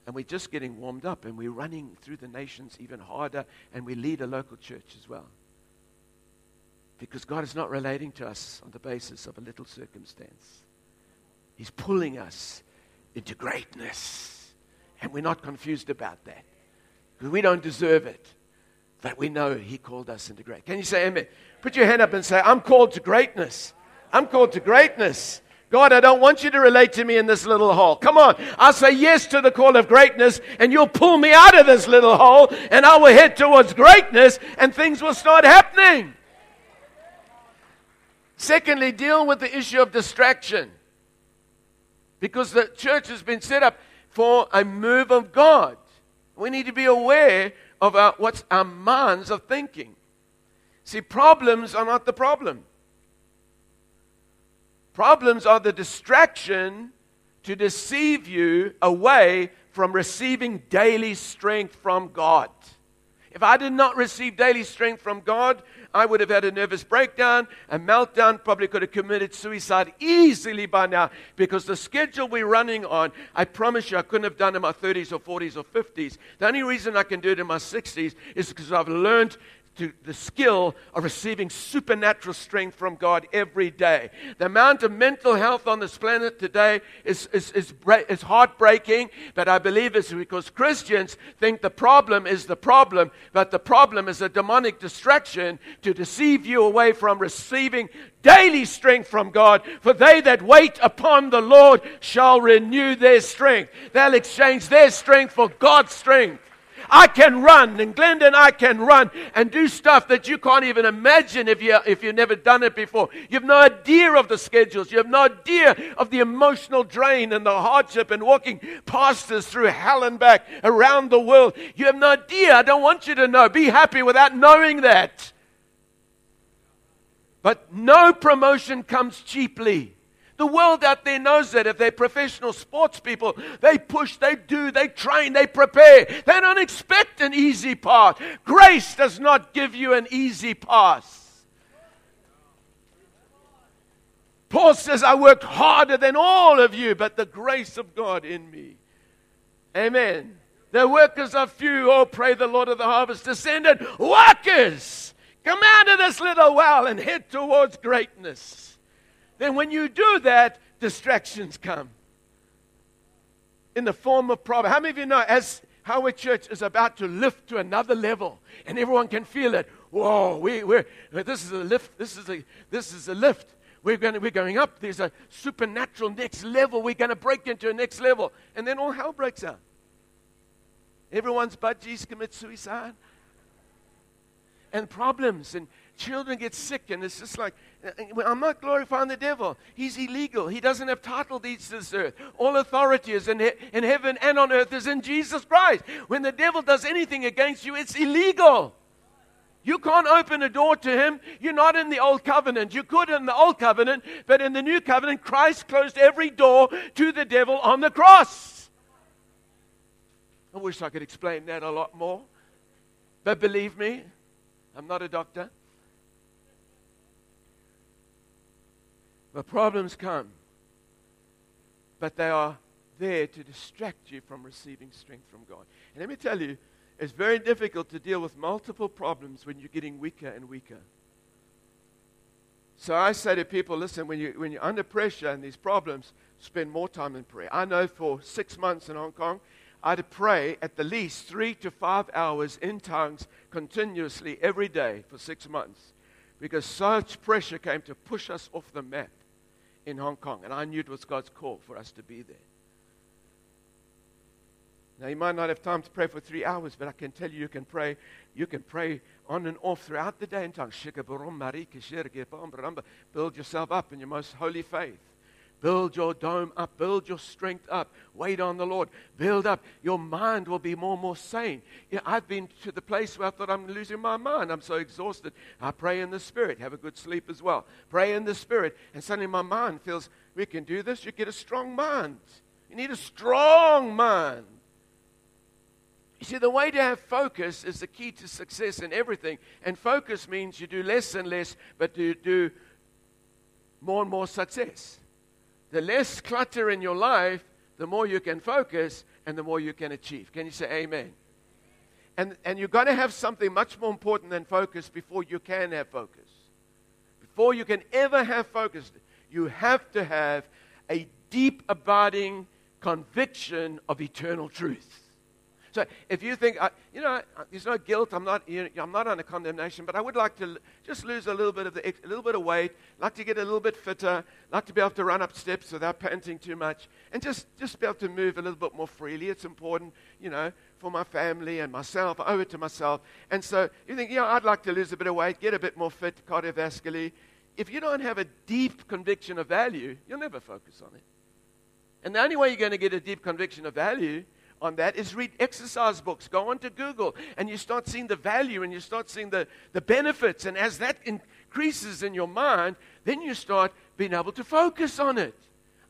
And we're just getting warmed up and we're running through the nations even harder and we lead a local church as well. Because God is not relating to us on the basis of a little circumstance. He's pulling us into greatness. And we're not confused about that. Because we don't deserve it. But we know He called us into great. Can you say amen? Put your hand up and say, I'm called to greatness. I'm called to greatness. God, I don't want you to relate to me in this little hole. Come on. I'll say yes to the call of greatness and you'll pull me out of this little hole and I will head towards greatness and things will start happening. Secondly, deal with the issue of distraction. Because the church has been set up for a move of God. We need to be aware of our, what's our minds of thinking. See, problems are not the problem. Problems are the distraction to deceive you away from receiving daily strength from God. If I did not receive daily strength from God, I would have had a nervous breakdown, a meltdown, probably could have committed suicide easily by now because the schedule we're running on, I promise you, I couldn't have done in my 30s or 40s or 50s. The only reason I can do it in my 60s is because I've learned to the skill of receiving supernatural strength from God every day. The amount of mental health on this planet today is, is, is, is heartbreaking, but I believe it's because Christians think the problem is the problem, but the problem is a demonic distraction to deceive you away from receiving daily strength from God. For they that wait upon the Lord shall renew their strength. They'll exchange their strength for God's strength. I can run, and Glenda and I can run and do stuff that you can't even imagine if, you, if you've never done it before. You have no idea of the schedules. You have no idea of the emotional drain and the hardship and walking pastors through hell and back around the world. You have no idea. I don't want you to know. Be happy without knowing that. But no promotion comes cheaply. The world out there knows that if they're professional sports people, they push, they do, they train, they prepare. They don't expect an easy path. Grace does not give you an easy pass. Paul says, I worked harder than all of you, but the grace of God in me. Amen. The workers are few. Oh, pray the Lord of the harvest descended. Workers, come out of this little well and head towards greatness then when you do that, distractions come in the form of problem. How many of you know as Howard Church is about to lift to another level and everyone can feel it? Whoa, we, we're, this is a lift. This is a, this is a lift. We're, going we're going up. There's a supernatural next level. We're going to break into a next level. And then all hell breaks out. Everyone's budgies commit suicide. And problems and children get sick. And it's just like, uh, uh, I'm not glorifying the devil. He's illegal. He doesn't have title deeds to this earth. All authority is in, he- in heaven and on earth is in Jesus Christ. When the devil does anything against you, it's illegal. You can't open a door to him. You're not in the old covenant. You could in the old covenant, but in the new covenant, Christ closed every door to the devil on the cross. I wish I could explain that a lot more. But believe me, I'm not a doctor. The problems come, but they are there to distract you from receiving strength from God. And let me tell you, it's very difficult to deal with multiple problems when you're getting weaker and weaker. So I say to people, listen, when, you, when you're under pressure and these problems, spend more time in prayer. I know for six months in Hong Kong, I had to pray at the least three to five hours in tongues continuously every day for six months because such pressure came to push us off the map in Hong Kong, and I knew it was God's call for us to be there. Now, you might not have time to pray for three hours, but I can tell you, you can pray. You can pray on and off throughout the day in tongues. Build yourself up in your most holy faith. Build your dome up. Build your strength up. Wait on the Lord. Build up. Your mind will be more and more sane. Yeah, I've been to the place where I thought I'm losing my mind. I'm so exhausted. I pray in the Spirit. Have a good sleep as well. Pray in the Spirit. And suddenly my mind feels, we can do this. You get a strong mind. You need a strong mind. You see, the way to have focus is the key to success in everything. And focus means you do less and less, but you do more and more success. The less clutter in your life, the more you can focus and the more you can achieve. Can you say amen? And, and you've got to have something much more important than focus before you can have focus. Before you can ever have focus, you have to have a deep, abiding conviction of eternal truth. So if you think, uh, you know, there's no guilt, I'm not, you know, I'm not under condemnation, but I would like to just lose a little bit of the, a little bit of weight, like to get a little bit fitter, like to be able to run up steps without panting too much, and just, just be able to move a little bit more freely. It's important, you know, for my family and myself, I owe it to myself. And so you think, yeah, I'd like to lose a bit of weight, get a bit more fit cardiovascularly. If you don't have a deep conviction of value, you'll never focus on it. And the only way you're going to get a deep conviction of value on that is read exercise books. Go onto Google and you start seeing the value and you start seeing the, the benefits. And as that increases in your mind, then you start being able to focus on it.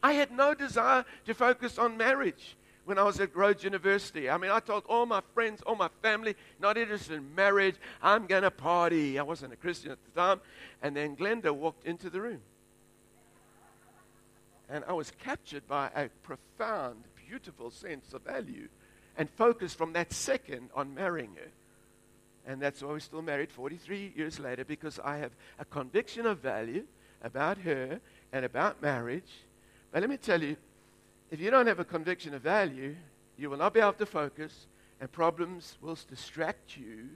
I had no desire to focus on marriage when I was at Rhodes University. I mean, I told all my friends, all my family, not interested in marriage, I'm going to party. I wasn't a Christian at the time. And then Glenda walked into the room. And I was captured by a profound beautiful sense of value and focus from that second on marrying her. And that's why we're still married 43 years later because I have a conviction of value about her and about marriage. But let me tell you, if you don't have a conviction of value, you will not be able to focus and problems will distract you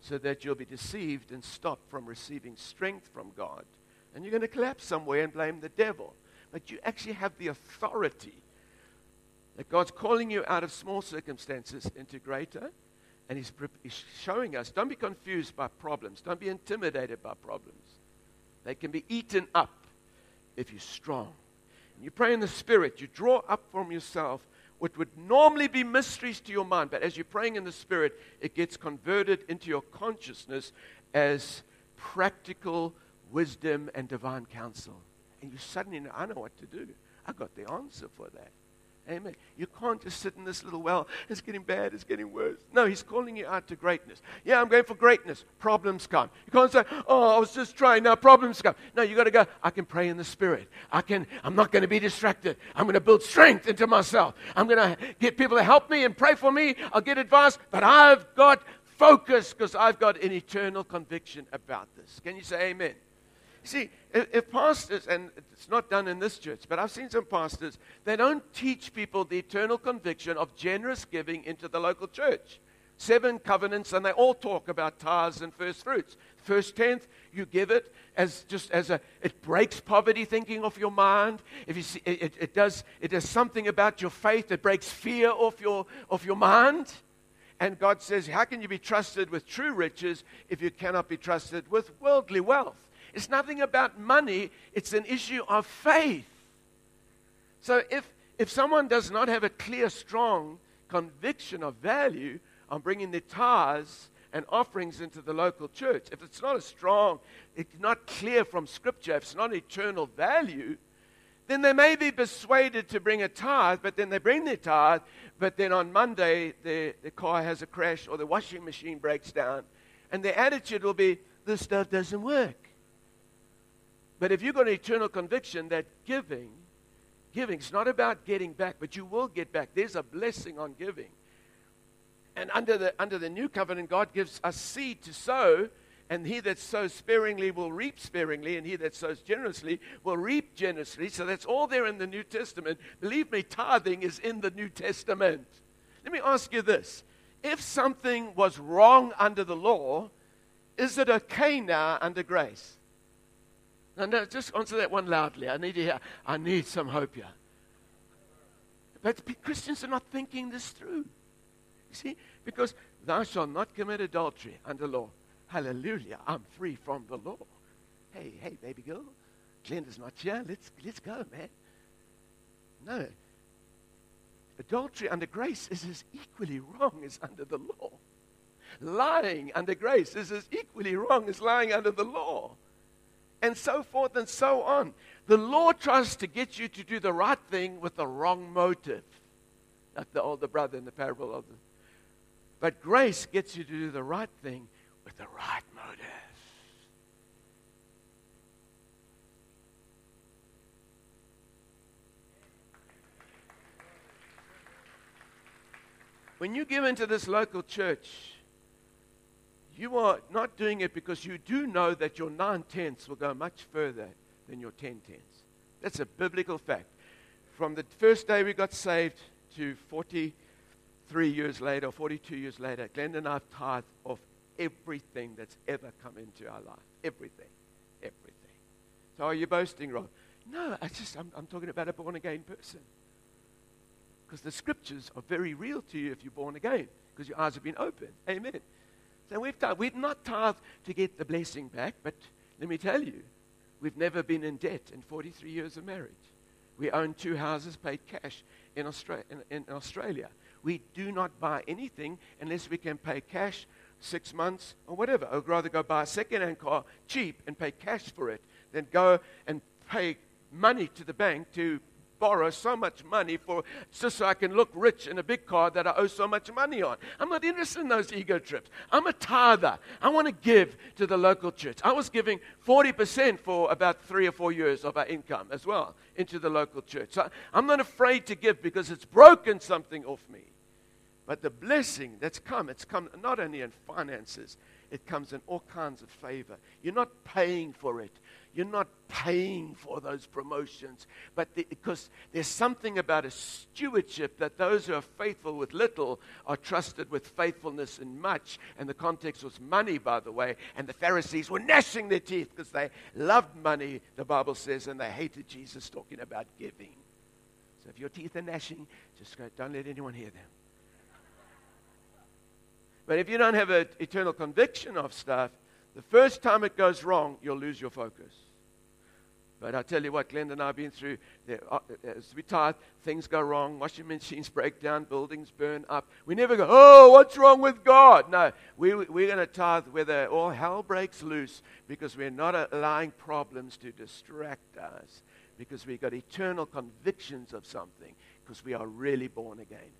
so that you'll be deceived and stopped from receiving strength from God. And you're going to collapse somewhere and blame the devil. But you actually have the authority that God's calling you out of small circumstances into greater. And he's, he's showing us don't be confused by problems, don't be intimidated by problems. They can be eaten up if you're strong. And you pray in the Spirit, you draw up from yourself what would normally be mysteries to your mind, but as you're praying in the Spirit, it gets converted into your consciousness as practical wisdom and divine counsel. And you suddenly know, I know what to do. I got the answer for that. Amen. You can't just sit in this little well. It's getting bad. It's getting worse. No, He's calling you out to greatness. Yeah, I'm going for greatness. Problems come. You can't say, "Oh, I was just trying." Now problems come. No, you got to go. I can pray in the Spirit. I can. I'm not going to be distracted. I'm going to build strength into myself. I'm going to get people to help me and pray for me. I'll get advice, but I've got focus because I've got an eternal conviction about this. Can you say Amen? See, if, pastors, and it's not done in this church, but I've seen some pastors, they don't teach people the eternal conviction of generous giving into the local church. Seven covenants, and they all talk about tithes and first fruits. First tenth, you give it as just as a, it breaks poverty thinking off your mind. If you see, it, it does, it does something about your faith that breaks fear off your, off your mind. And God says, how can you be trusted with true riches if you cannot be trusted with worldly wealth? It's nothing about money, it's an issue of faith. So if, if someone does not have a clear, strong conviction of value on bringing their tithes and offerings into the local church, if it's not a strong, it's not clear from Scripture, if it's not eternal value, then they may be persuaded to bring a tithe, but then they bring their tithe, but then on Monday their car has a crash or the washing machine breaks down, and their attitude will be, this stuff doesn't work. But if you've got an eternal conviction that giving, giving is not about getting back, but you will get back. There's a blessing on giving. And under the, under the new covenant, God gives us seed to sow, and he that sows sparingly will reap sparingly, and he that sows generously will reap generously. So that's all there in the New Testament. Believe me, tithing is in the New Testament. Let me ask you this if something was wrong under the law, is it okay now under grace? No, no, just answer that one loudly. I need to hear. I need some hope here. But Christians are not thinking this through. You see? Because thou shalt not commit adultery under law. Hallelujah. I'm free from the law. Hey, hey, baby girl. Glenda's not here. Let's, let's go, man. No. Adultery under grace is as equally wrong as under the law. Lying under grace is as equally wrong as lying under the law. And so forth and so on. The law tries to get you to do the right thing with the wrong motive. Like the older brother in the parable of the. But grace gets you to do the right thing with the right motive. When you give into this local church, you are not doing it because you do know that your nine tenths will go much further than your ten tenths. That's a biblical fact. From the first day we got saved to 43 years later, 42 years later, Glenda and I have tithed off everything that's ever come into our life. Everything. Everything. So are you boasting, Rob? No, I just, I'm, I'm talking about a born again person. Because the scriptures are very real to you if you're born again, because your eyes have been opened. Amen. So we've, tithed, we've not tithed to get the blessing back, but let me tell you, we've never been in debt in 43 years of marriage. We own two houses, paid cash in, Austra- in, in Australia. We do not buy anything unless we can pay cash six months or whatever. I'd rather go buy a second-hand car cheap and pay cash for it than go and pay money to the bank to borrow so much money for just so I can look rich in a big car that I owe so much money on. I'm not interested in those ego trips. I'm a tither. I want to give to the local church. I was giving 40% for about three or four years of our income as well into the local church. So I'm not afraid to give because it's broken something off me. But the blessing that's come, it's come not only in finances, it comes in all kinds of favor. You're not paying for it. You're not paying for those promotions, but the, because there's something about a stewardship that those who are faithful with little are trusted with faithfulness in much. And the context was money, by the way. And the Pharisees were gnashing their teeth because they loved money, the Bible says, and they hated Jesus talking about giving. So if your teeth are gnashing, just go, don't let anyone hear them. But if you don't have an eternal conviction of stuff, the first time it goes wrong, you'll lose your focus. But I tell you what, Glenn and I have been through, uh, as we tithe, things go wrong, washing machines break down, buildings burn up. We never go, oh, what's wrong with God? No, we, we're going to tithe whether all hell breaks loose because we're not allowing problems to distract us because we've got eternal convictions of something because we are really born again.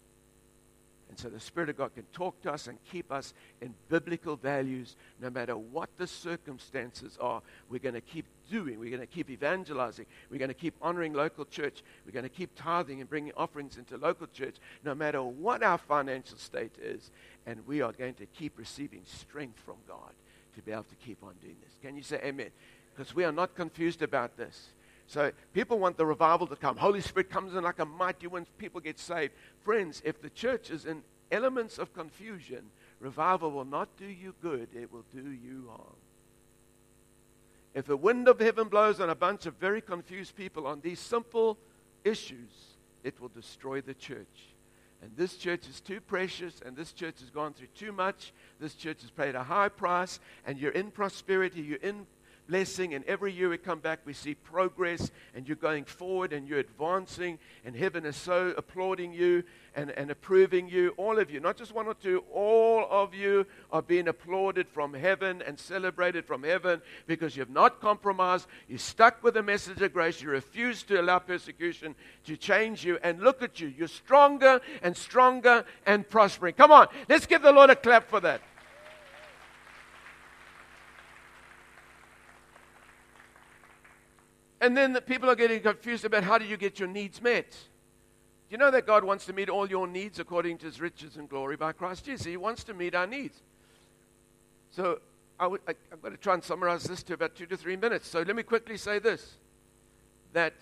And so the Spirit of God can talk to us and keep us in biblical values no matter what the circumstances are. We're going to keep doing. We're going to keep evangelizing. We're going to keep honoring local church. We're going to keep tithing and bringing offerings into local church no matter what our financial state is. And we are going to keep receiving strength from God to be able to keep on doing this. Can you say amen? Because we are not confused about this. So people want the revival to come. Holy Spirit comes in like a mighty wind. People get saved. Friends, if the church is in elements of confusion, revival will not do you good. It will do you harm. If the wind of heaven blows on a bunch of very confused people on these simple issues, it will destroy the church. And this church is too precious, and this church has gone through too much. This church has paid a high price, and you're in prosperity, you're in blessing. And every year we come back, we see progress, and you're going forward and you're advancing, and heaven is so applauding you and, and approving you. All of you, not just one or two, all of you are being applauded from heaven and celebrated from heaven because you have not compromised. You stuck with the message of grace. You refuse to allow persecution to change you. And look at you. You're stronger and stronger and prospering. Come on, let's give the Lord a clap for that. And then the people are getting confused about how do you get your needs met. Do you know that God wants to meet all your needs according to his riches and glory by Christ Jesus? He wants to meet our needs. So i w- I, I'm going to try and summarize this to about two to three minutes. So let me quickly say this that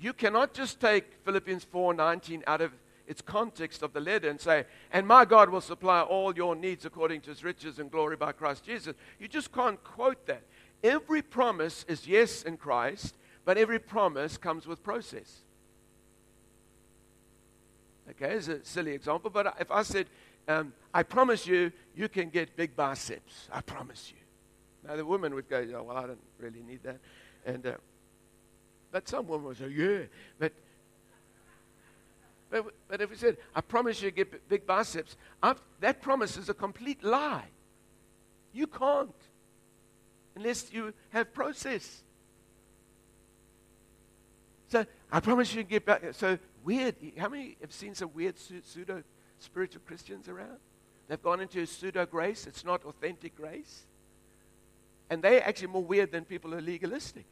you cannot just take Philippians 4:19 out of its context of the letter and say, and my God will supply all your needs according to his riches and glory by Christ Jesus. You just can't quote that. Every promise is yes in Christ, but every promise comes with process. Okay, it's a silly example, but if I said, um, I promise you, you can get big biceps. I promise you. Now, the woman would go, oh, well, I don't really need that. And, uh, but some women would say, yeah. But, but, but if we said, I promise you get big biceps, I've, that promise is a complete lie. You can't unless you have process. So I promise you get back. So weird. How many have seen some weird pseudo spiritual Christians around? They've gone into pseudo grace. It's not authentic grace. And they're actually more weird than people who are legalistic.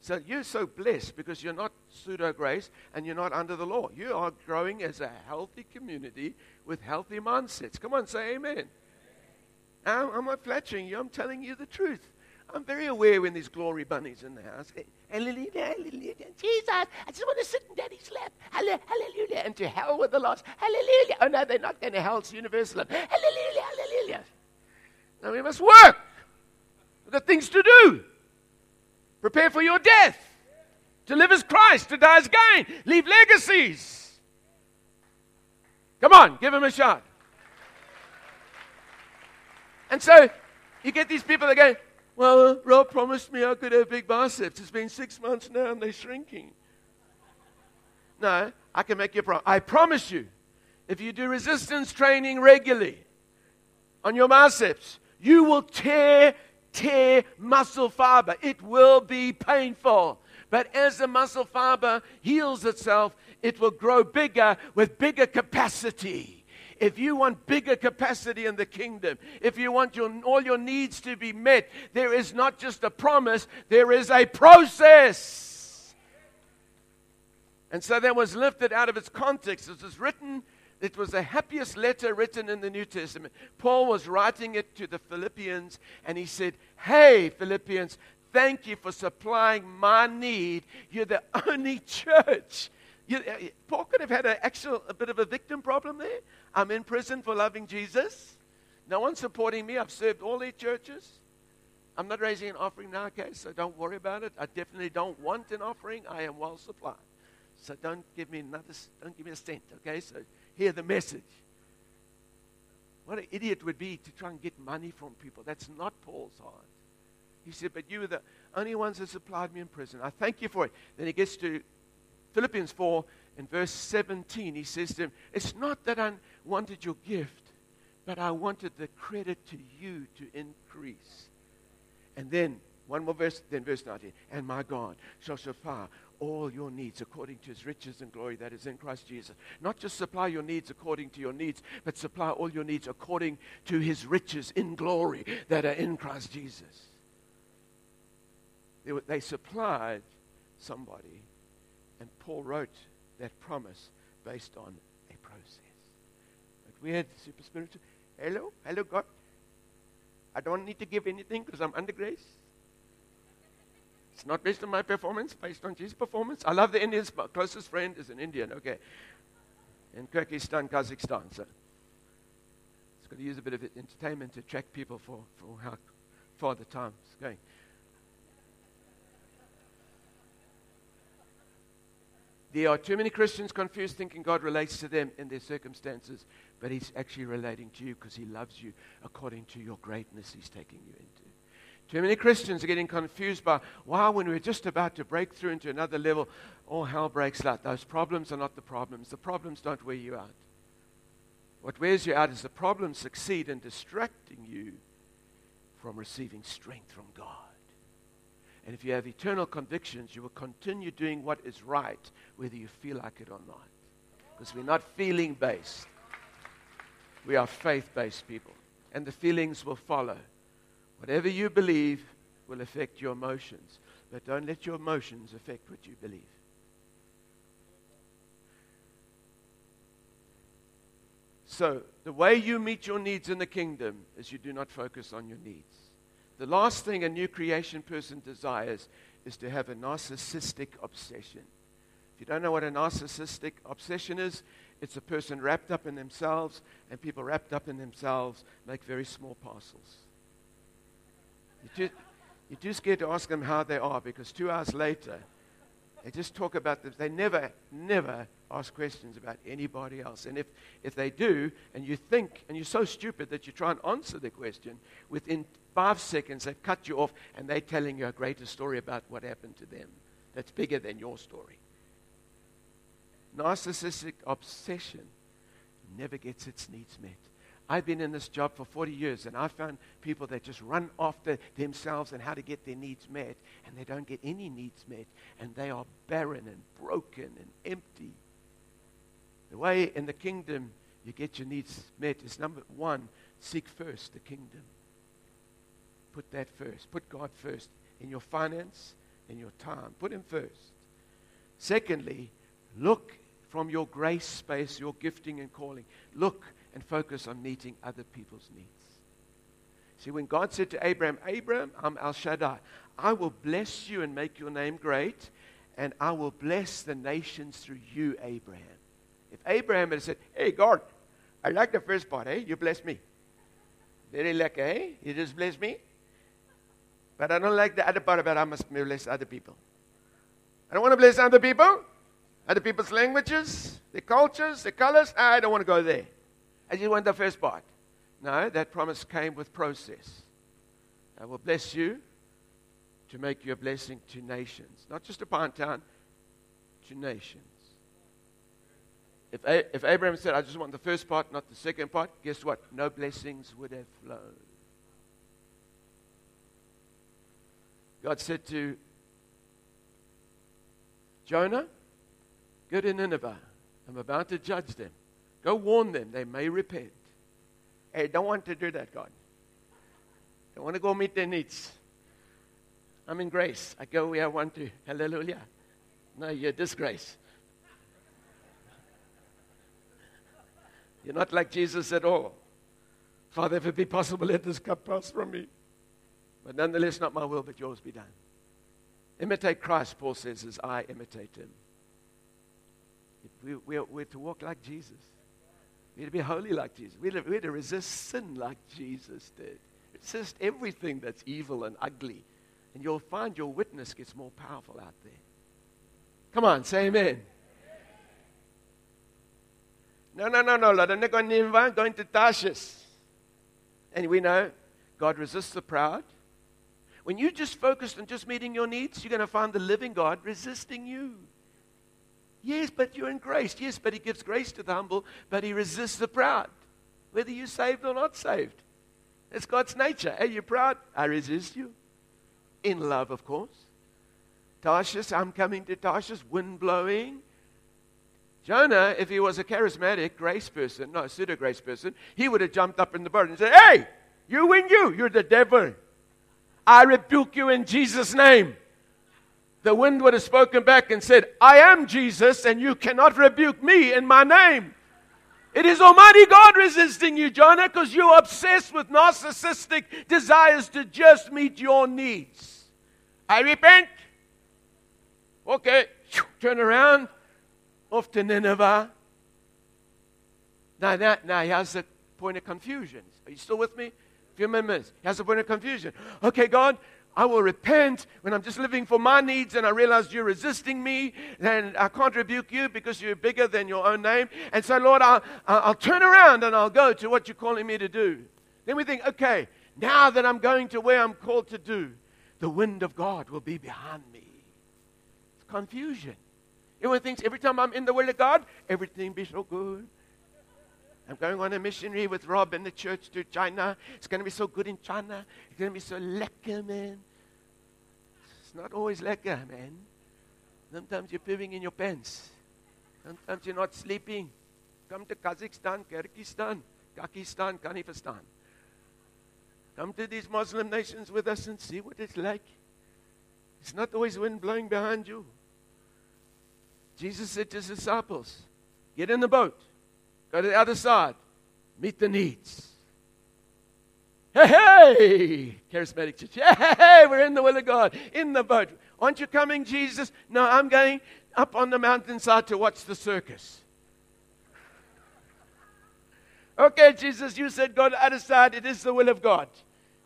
So you're so blessed because you're not pseudo grace and you're not under the law. You are growing as a healthy community with healthy mindsets. Come on, say amen. I'm, I'm not flattering you, I'm telling you the truth. I'm very aware when there's glory bunnies in the house. Eh, hallelujah, hallelujah. Jesus, I just want to sit in daddy's lap. Hallelujah. And to hell with the lost. Hallelujah. Oh, no, they're not going to hell. It's universal. Hallelujah, hallelujah. Now we must work. We've got things to do. Prepare for your death. To live as Christ, to die as gain. Leave legacies. Come on, give him a shot. And so you get these people that go, Well, Rob promised me I could have big biceps. It's been six months now and they're shrinking. No, I can make you promise. I promise you, if you do resistance training regularly on your biceps, you will tear, tear muscle fiber. It will be painful. But as the muscle fiber heals itself, it will grow bigger with bigger capacity. If you want bigger capacity in the kingdom, if you want your, all your needs to be met, there is not just a promise, there is a process. And so that was lifted out of its context. It was written, it was the happiest letter written in the New Testament. Paul was writing it to the Philippians, and he said, Hey, Philippians, thank you for supplying my need. You're the only church. You, uh, Paul could have had a, actual, a bit of a victim problem there. I'm in prison for loving Jesus. No one's supporting me. I've served all these churches. I'm not raising an offering now, okay? So don't worry about it. I definitely don't want an offering. I am well supplied. So don't give me another, don't give me a cent, okay? So hear the message. What an idiot would be to try and get money from people. That's not Paul's heart. He said, But you were the only ones that supplied me in prison. I thank you for it. Then he gets to Philippians 4 in verse 17. He says to him, It's not that I wanted your gift, but I wanted the credit to you to increase. And then, one more verse, then verse 19. And my God shall supply all your needs according to his riches and glory that is in Christ Jesus. Not just supply your needs according to your needs, but supply all your needs according to his riches in glory that are in Christ Jesus. They, they supplied somebody, and Paul wrote that promise based on a process. But we had the super spiritual. Hello, hello, God. I don't need to give anything because I'm under grace. It's not based on my performance, based on Jesus' performance. I love the Indians. My closest friend is an Indian, okay. In Kyrgyzstan, Kazakhstan. So it's got to use a bit of entertainment to attract people for, for how far the time's going. There are too many Christians confused thinking God relates to them in their circumstances, but He's actually relating to you because He loves you according to your greatness He's taking you into. Too many Christians are getting confused by, wow, when we're just about to break through into another level, all hell breaks loose. Those problems are not the problems. The problems don't wear you out. What wears you out is the problems succeed in distracting you from receiving strength from God. And if you have eternal convictions, you will continue doing what is right, whether you feel like it or not. Because we're not feeling based, we are faith based people. And the feelings will follow. Whatever you believe will affect your emotions. But don't let your emotions affect what you believe. So, the way you meet your needs in the kingdom is you do not focus on your needs. The last thing a new creation person desires is to have a narcissistic obsession. If you don't know what a narcissistic obsession is, it's a person wrapped up in themselves, and people wrapped up in themselves make very small parcels. You're too, you're too scared to ask them how they are because two hours later, they just talk about them. They never, never ask questions about anybody else. And if, if they do, and you think, and you're so stupid that you try and answer the question, within five seconds they've cut you off and they're telling you a greater story about what happened to them that's bigger than your story. Narcissistic obsession never gets its needs met. I've been in this job for 40 years and I've found people that just run after themselves and how to get their needs met and they don't get any needs met and they are barren and broken and empty. The way in the kingdom you get your needs met is number one, seek first the kingdom. Put that first. Put God first in your finance, in your time. Put Him first. Secondly, look from your grace space, your gifting and calling. Look and focus on meeting other people's needs. See, when God said to Abraham, Abraham, I'm El Shaddai, I will bless you and make your name great, and I will bless the nations through you, Abraham. If Abraham had said, Hey, God, I like the first part, eh? You bless me. Very like, eh? You just bless me. But I don't like the other part about I must bless other people. I don't want to bless other people, other people's languages, their cultures, their colors. I don't want to go there. I just want the first part. No, that promise came with process. I will bless you to make you a blessing to nations, not just to Town, to nations. If, if Abraham said, I just want the first part, not the second part, guess what? No blessings would have flowed. God said to Jonah, Go to Nineveh. I'm about to judge them. Go warn them. They may repent. Hey, don't want to do that, God. Don't want to go meet their needs. I'm in grace. I go where I want to. Hallelujah. No, you're disgrace. You're not like Jesus at all. Father, if it be possible, let this cup pass from me. But nonetheless, not my will, but yours be done. Imitate Christ, Paul says, as I imitate him. We, we're, we're to walk like Jesus. We're to be holy like Jesus. We're to, we're to resist sin like Jesus did. Resist everything that's evil and ugly. And you'll find your witness gets more powerful out there. Come on, say amen. No, no, no, no, Lord. I'm not going to Nineveh, I'm going to Tarshish. And we know God resists the proud. When you just focus on just meeting your needs, you're going to find the living God resisting you. Yes, but you're in grace. Yes, but He gives grace to the humble, but He resists the proud, whether you're saved or not saved. It's God's nature. Are you proud? I resist you. In love, of course. Tarshish, I'm coming to Tarshish, wind blowing. Jonah, if he was a charismatic grace person, not a pseudo grace person, he would have jumped up in the boat and said, Hey, you win you. You're the devil. I rebuke you in Jesus' name. The wind would have spoken back and said, I am Jesus, and you cannot rebuke me in my name. It is Almighty God resisting you, Jonah, because you're obsessed with narcissistic desires to just meet your needs. I repent. Okay, turn around off to Nineveh. Now, that, now here's the point of confusion. Are you still with me? A few minutes. He has the point of confusion. Okay, God, I will repent when I'm just living for my needs and I realize you're resisting me and I can't rebuke you because you're bigger than your own name. And so, Lord, I'll, I'll turn around and I'll go to what you're calling me to do. Then we think, okay, now that I'm going to where I'm called to do, the wind of God will be behind me. It's confusion. Everyone thinks every time I'm in the will of God, everything be so good. I'm going on a missionary with Rob and the church to China. It's going to be so good in China. It's going to be so lekker, man. It's not always lekker, man. Sometimes you're pooping in your pants. Sometimes you're not sleeping. Come to Kazakhstan, Kyrgyzstan, Pakistan, Kanifistan. Come to these Muslim nations with us and see what it's like. It's not always wind blowing behind you. Jesus said to his disciples, Get in the boat, go to the other side, meet the needs. Hey, hey, charismatic church. Hey, hey, we're in the will of God, in the boat. Aren't you coming, Jesus? No, I'm going up on the mountainside to watch the circus. Okay, Jesus, you said go to the other side. It is the will of God.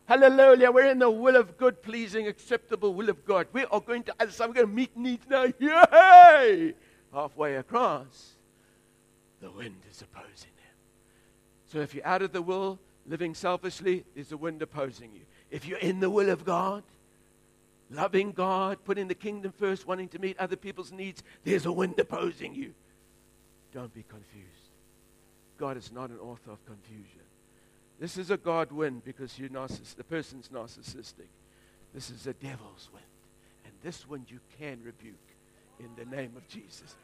Hallelujah. We're in the will of good, pleasing, acceptable will of God. We are going to. We're going to meet needs now. Yay! Halfway across. the wind is opposing them. So if you're out of the will, living selfishly, there's a wind opposing you. If you're in the will of God, loving God, putting the kingdom first, wanting to meet other people's needs, there's a wind opposing you. Don't be confused. God is not an author of confusion. This is a God wind because you're narciss- the person's narcissistic. This is a devil's wind. And this wind you can rebuke in the name of Jesus.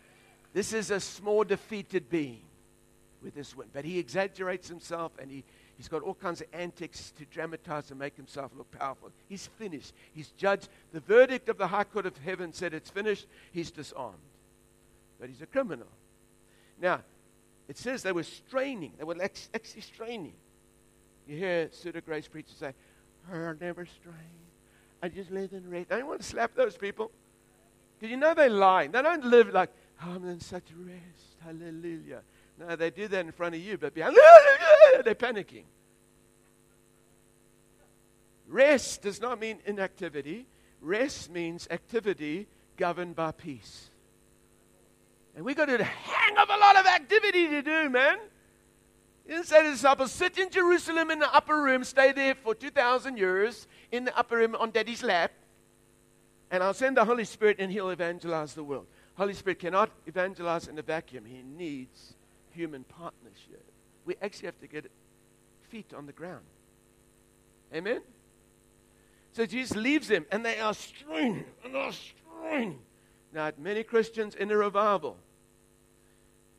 This is a small defeated being with this wind. But he exaggerates himself and he, he's got all kinds of antics to dramatize and make himself look powerful. He's finished. He's judged. The verdict of the High Court of Heaven said it's finished. He's disarmed. But he's a criminal. Now, it says they were straining. They were actually straining. You hear pseudo grace preachers say, oh, I never strain. I just live in rest. I don't want to slap those people. Because you know they lie. They don't live like, oh, I'm in such rest. Hallelujah. No, they do that in front of you, but behind, they're panicking. Rest does not mean inactivity. Rest means activity governed by peace. And we've got a hang of a lot of activity to do, man. He to the disciples, sit in Jerusalem in the upper room, stay there for 2,000 years in the upper room on daddy's lap, and I'll send the Holy Spirit and he'll evangelize the world. Holy Spirit cannot evangelize in a vacuum. He needs human partnership. We actually have to get feet on the ground. Amen? So Jesus leaves them, and they are straining, and are straining. Now, many Christians in a revival,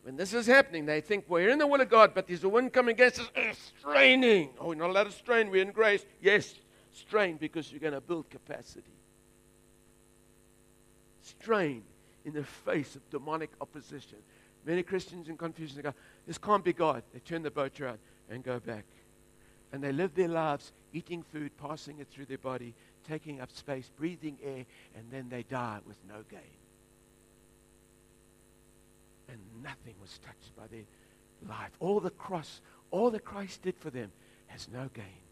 when this is happening, they think we're in the will of God, but there's a wind coming against us. Uh, straining. Oh, we're not allowed to strain. We're in grace. Yes, strain because you're going to build capacity. Strain in the face of demonic opposition. Many Christians in confusion they go, This can't be God. They turn the boat around and go back. And they live their lives eating food, passing it through their body, taking up space, breathing air, and then they die with no gain. And nothing was touched by their life. All the cross, all that Christ did for them has no gain,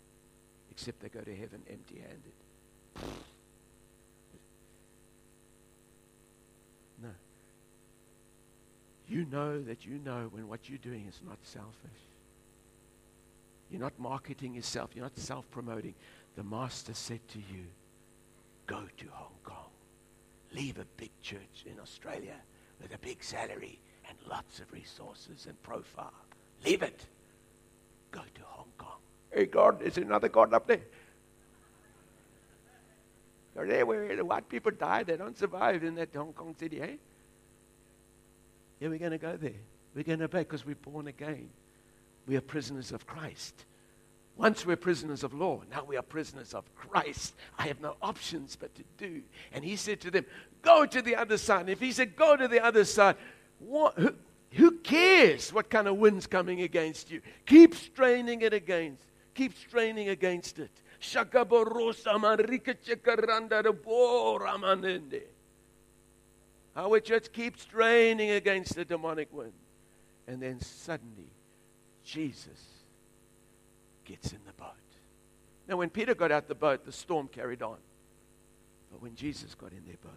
except they go to heaven empty handed. No. You know that you know when what you're doing is not selfish. You're not marketing yourself. You're not self promoting. The Master said to you, Go to Hong Kong. Leave a big church in Australia with a big salary and lots of resources and profile. Leave it. Go to Hong Kong. Hey, God, there's another God up there. Are there where the white people die? They don't survive in that Hong Kong city, eh? Yeah, we're going to go there. We're going to obey because we're born again. We are prisoners of Christ. Once we're prisoners of law, now we are prisoners of Christ. I have no options but to do. And he said to them, Go to the other side. And if he said, Go to the other side, what, who, who cares what kind of wind's coming against you? Keep straining it against. Keep straining against it. Our church keeps straining against the demonic wind. And then suddenly, Jesus gets in the boat. Now, when Peter got out the boat, the storm carried on. But when Jesus got in their boat,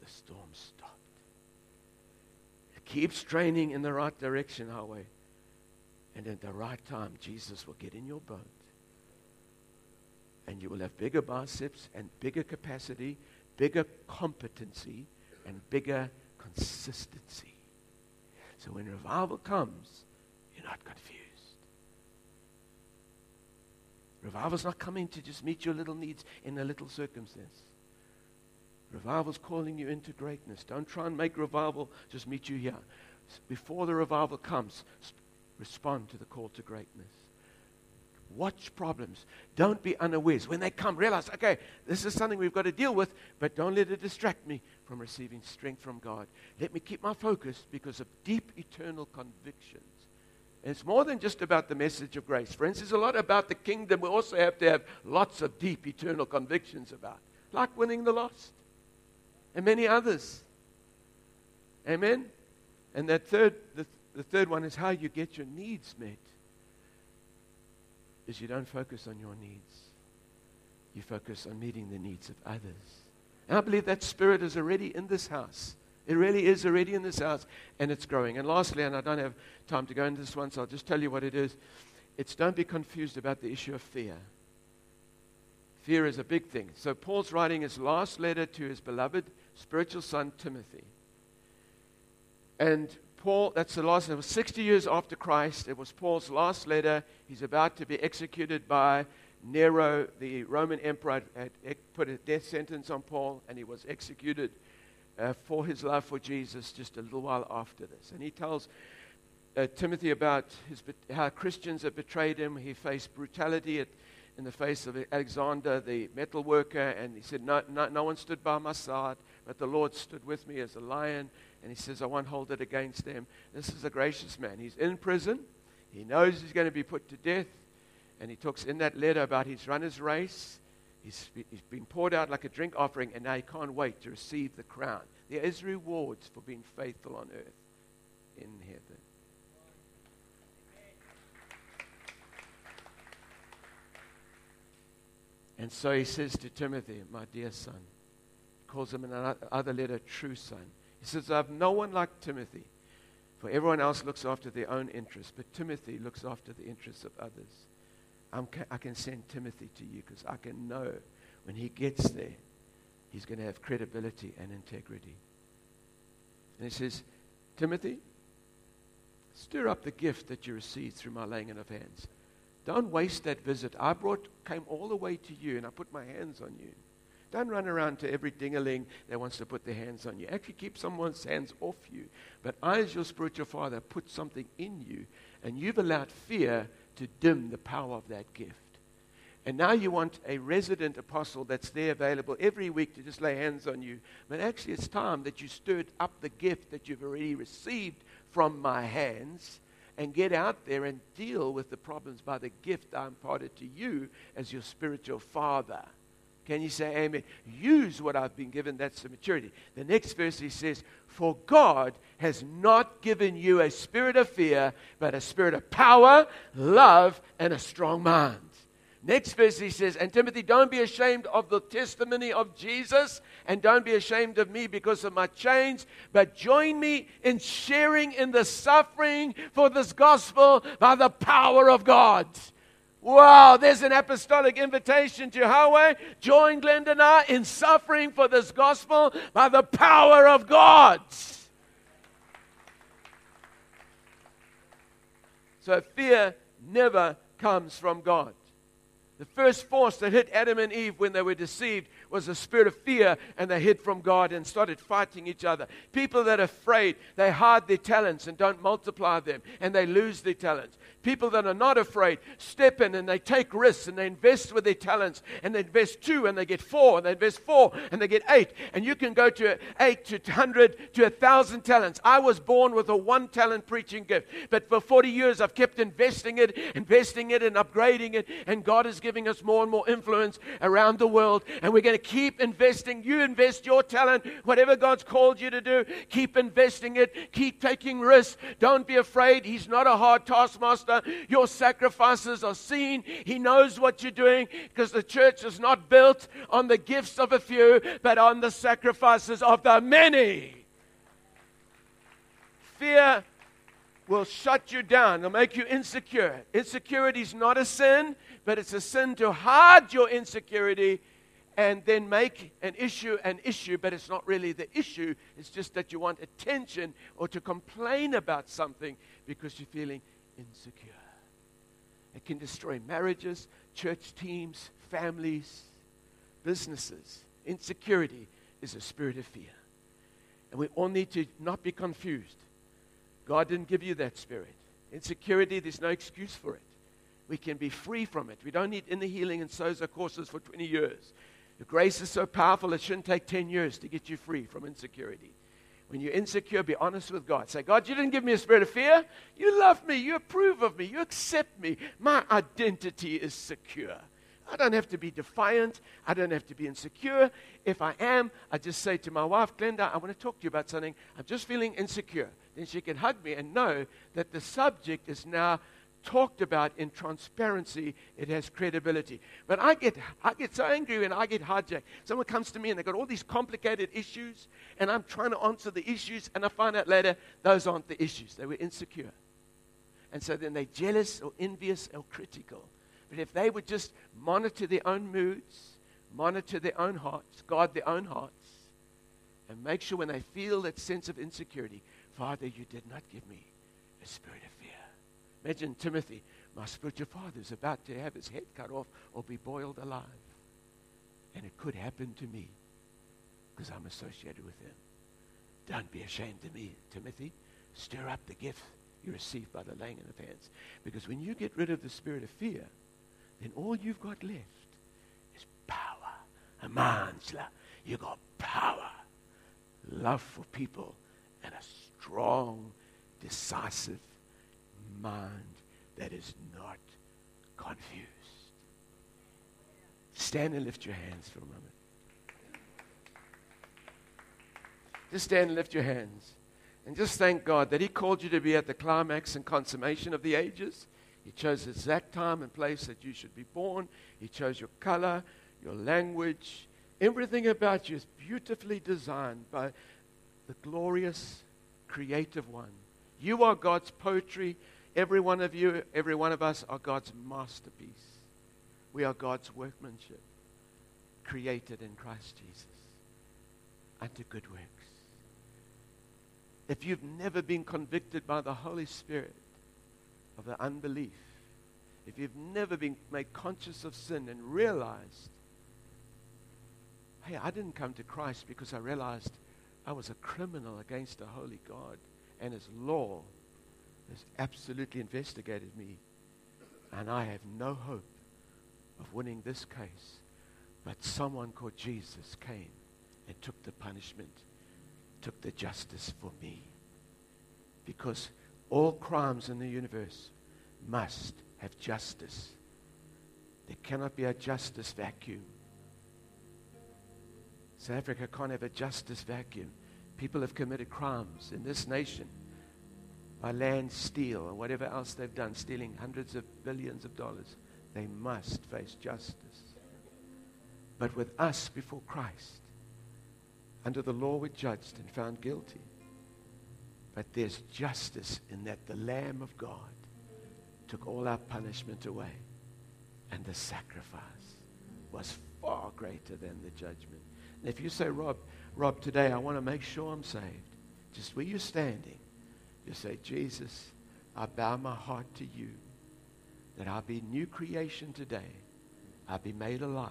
the storm stopped. Keep straining in the right direction, Yahweh. And at the right time, Jesus will get in your boat. And you will have bigger biceps and bigger capacity, bigger competency, and bigger consistency. So when revival comes, you're not confused. Revival's not coming to just meet your little needs in a little circumstance. Revival's calling you into greatness. Don't try and make revival just meet you here. Before the revival comes, respond to the call to greatness. Watch problems. Don't be unawares. When they come, realize, okay, this is something we've got to deal with, but don't let it distract me from receiving strength from God. Let me keep my focus because of deep eternal convictions. It's more than just about the message of grace. Friends, it's a lot about the kingdom we also have to have lots of deep eternal convictions about, like winning the lost and many others. Amen? And that third, the, the third one is how you get your needs met. Is you don't focus on your needs. You focus on meeting the needs of others. And I believe that spirit is already in this house It really is already in this house, and it's growing. And lastly, and I don't have time to go into this one, so I'll just tell you what it is. It's don't be confused about the issue of fear. Fear is a big thing. So Paul's writing his last letter to his beloved spiritual son, Timothy. And Paul, that's the last, it was 60 years after Christ. It was Paul's last letter. He's about to be executed by Nero, the Roman emperor, had put a death sentence on Paul, and he was executed uh, for his love for Jesus just a little while after this. And he tells uh, Timothy about his, how Christians have betrayed him. He faced brutality at, in the face of Alexander, the metal worker, and he said, no, no, no one stood by my side, but the Lord stood with me as a lion. And he says, I won't hold it against them. This is a gracious man. He's in prison. He knows he's going to be put to death. And he talks in that letter about his runner's race. He's, he's been poured out like a drink offering, and now he can't wait to receive the crown. There is rewards for being faithful on earth in heaven. And so he says to Timothy, my dear son, calls him in another letter, true son. He says, I have no one like Timothy, for everyone else looks after their own interests, but Timothy looks after the interests of others. I'm, i can send Timothy to you because I can know when he gets there, he's going to have credibility and integrity. And he says, Timothy, stir up the gift that you received through my laying of hands. Don't waste that visit. I brought, came all the way to you and I put my hands on you. Don't run around to every dingaling that wants to put their hands on you. Actually, keep someone's hands off you. But I, as your spiritual father, put something in you, and you've allowed fear to dim the power of that gift. And now you want a resident apostle that's there available every week to just lay hands on you. But actually, it's time that you stirred up the gift that you've already received from my hands and get out there and deal with the problems by the gift I imparted to you as your spiritual father. Can you say amen? Use what I've been given. That's the maturity. The next verse he says, For God has not given you a spirit of fear, but a spirit of power, love, and a strong mind. Next verse he says, And Timothy, don't be ashamed of the testimony of Jesus, and don't be ashamed of me because of my chains, but join me in sharing in the suffering for this gospel by the power of God. Wow, there's an apostolic invitation to Yahweh. Join Glenda and I in suffering for this gospel by the power of God. So fear never comes from God. The first force that hit Adam and Eve when they were deceived was a spirit of fear, and they hid from God and started fighting each other. People that are afraid, they hide their talents and don't multiply them, and they lose their talents. People that are not afraid step in and they take risks and they invest with their talents and they invest two and they get four and they invest four and they get eight. And you can go to eight to 100 to a thousand talents. I was born with a one talent preaching gift, but for 40 years I've kept investing it, investing it, and upgrading it. And God is giving us more and more influence around the world. And we're going to keep investing. You invest your talent, whatever God's called you to do, keep investing it, keep taking risks. Don't be afraid. He's not a hard taskmaster. Your sacrifices are seen. He knows what you're doing because the church is not built on the gifts of a few, but on the sacrifices of the many. Fear will shut you down. It'll make you insecure. Insecurity is not a sin, but it's a sin to hide your insecurity and then make an issue an issue, but it's not really the issue. It's just that you want attention or to complain about something because you're feeling insecure. It can destroy marriages, church teams, families, businesses. Insecurity is a spirit of fear. And we all need to not be confused. God didn't give you that spirit. Insecurity, there's no excuse for it. We can be free from it. We don't need inner healing and sozo courses for 20 years. The grace is so powerful, it shouldn't take 10 years to get you free from insecurity. When you're insecure, be honest with God. Say, God, you didn't give me a spirit of fear. You love me. You approve of me. You accept me. My identity is secure. I don't have to be defiant. I don't have to be insecure. If I am, I just say to my wife, Glenda, I want to talk to you about something. I'm just feeling insecure. Then she can hug me and know that the subject is now talked about in transparency, it has credibility. But I get, I get so angry when I get hijacked. Someone comes to me and they've got all these complicated issues, and I'm trying to answer the issues, and I find out later those aren't the issues. They were insecure. And so then they're jealous or envious or critical. But if they would just monitor their own moods, monitor their own hearts, guard their own hearts, and make sure when they feel that sense of insecurity, Father, you did not give me a spirit of. Imagine Timothy, my spiritual father is about to have his head cut off or be boiled alive. And it could happen to me because I'm associated with him. Don't be ashamed of me, Timothy. Stir up the gift you received by the laying in of hands. Because when you get rid of the spirit of fear, then all you've got left is power. A Amandla. You've got power, love for people, and a strong, decisive mind that is not confused. Stand and lift your hands for a moment. Just stand and lift your hands. And just thank God that He called you to be at the climax and consummation of the ages. He chose the exact time and place that you should be born. He chose your color, your language. Everything about you is beautifully designed by the glorious, creative one. You are God's poetry. Every one of you, every one of us are God's masterpiece. We are God's workmanship, created in Christ Jesus unto good works. If you've never been convicted by the Holy Spirit of the unbelief, if you've never been made conscious of sin and realized, hey, I didn't come to Christ because I realized I was a criminal against a holy God and his law has absolutely investigated me. And I have no hope of winning this case. But someone called Jesus came and took the punishment, took the justice for me. Because all crimes in the universe must have justice. There cannot be a justice vacuum. South Africa can't have a justice vacuum. People have committed crimes in this nation by land steal or whatever else they've done, stealing hundreds of billions of dollars. They must face justice. But with us before Christ, under the law we're judged and found guilty. But there's justice in that the Lamb of God took all our punishment away. And the sacrifice was far greater than the judgment. And if you say, Rob, Rob, today I want to make sure I'm saved, just where you're standing, you say, Jesus, I bow my heart to you that I'll be new creation today. I'll be made alive.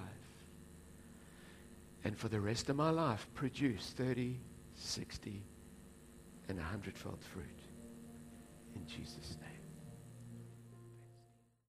And for the rest of my life, produce 30, 60, and 100 fold fruit. In Jesus' name.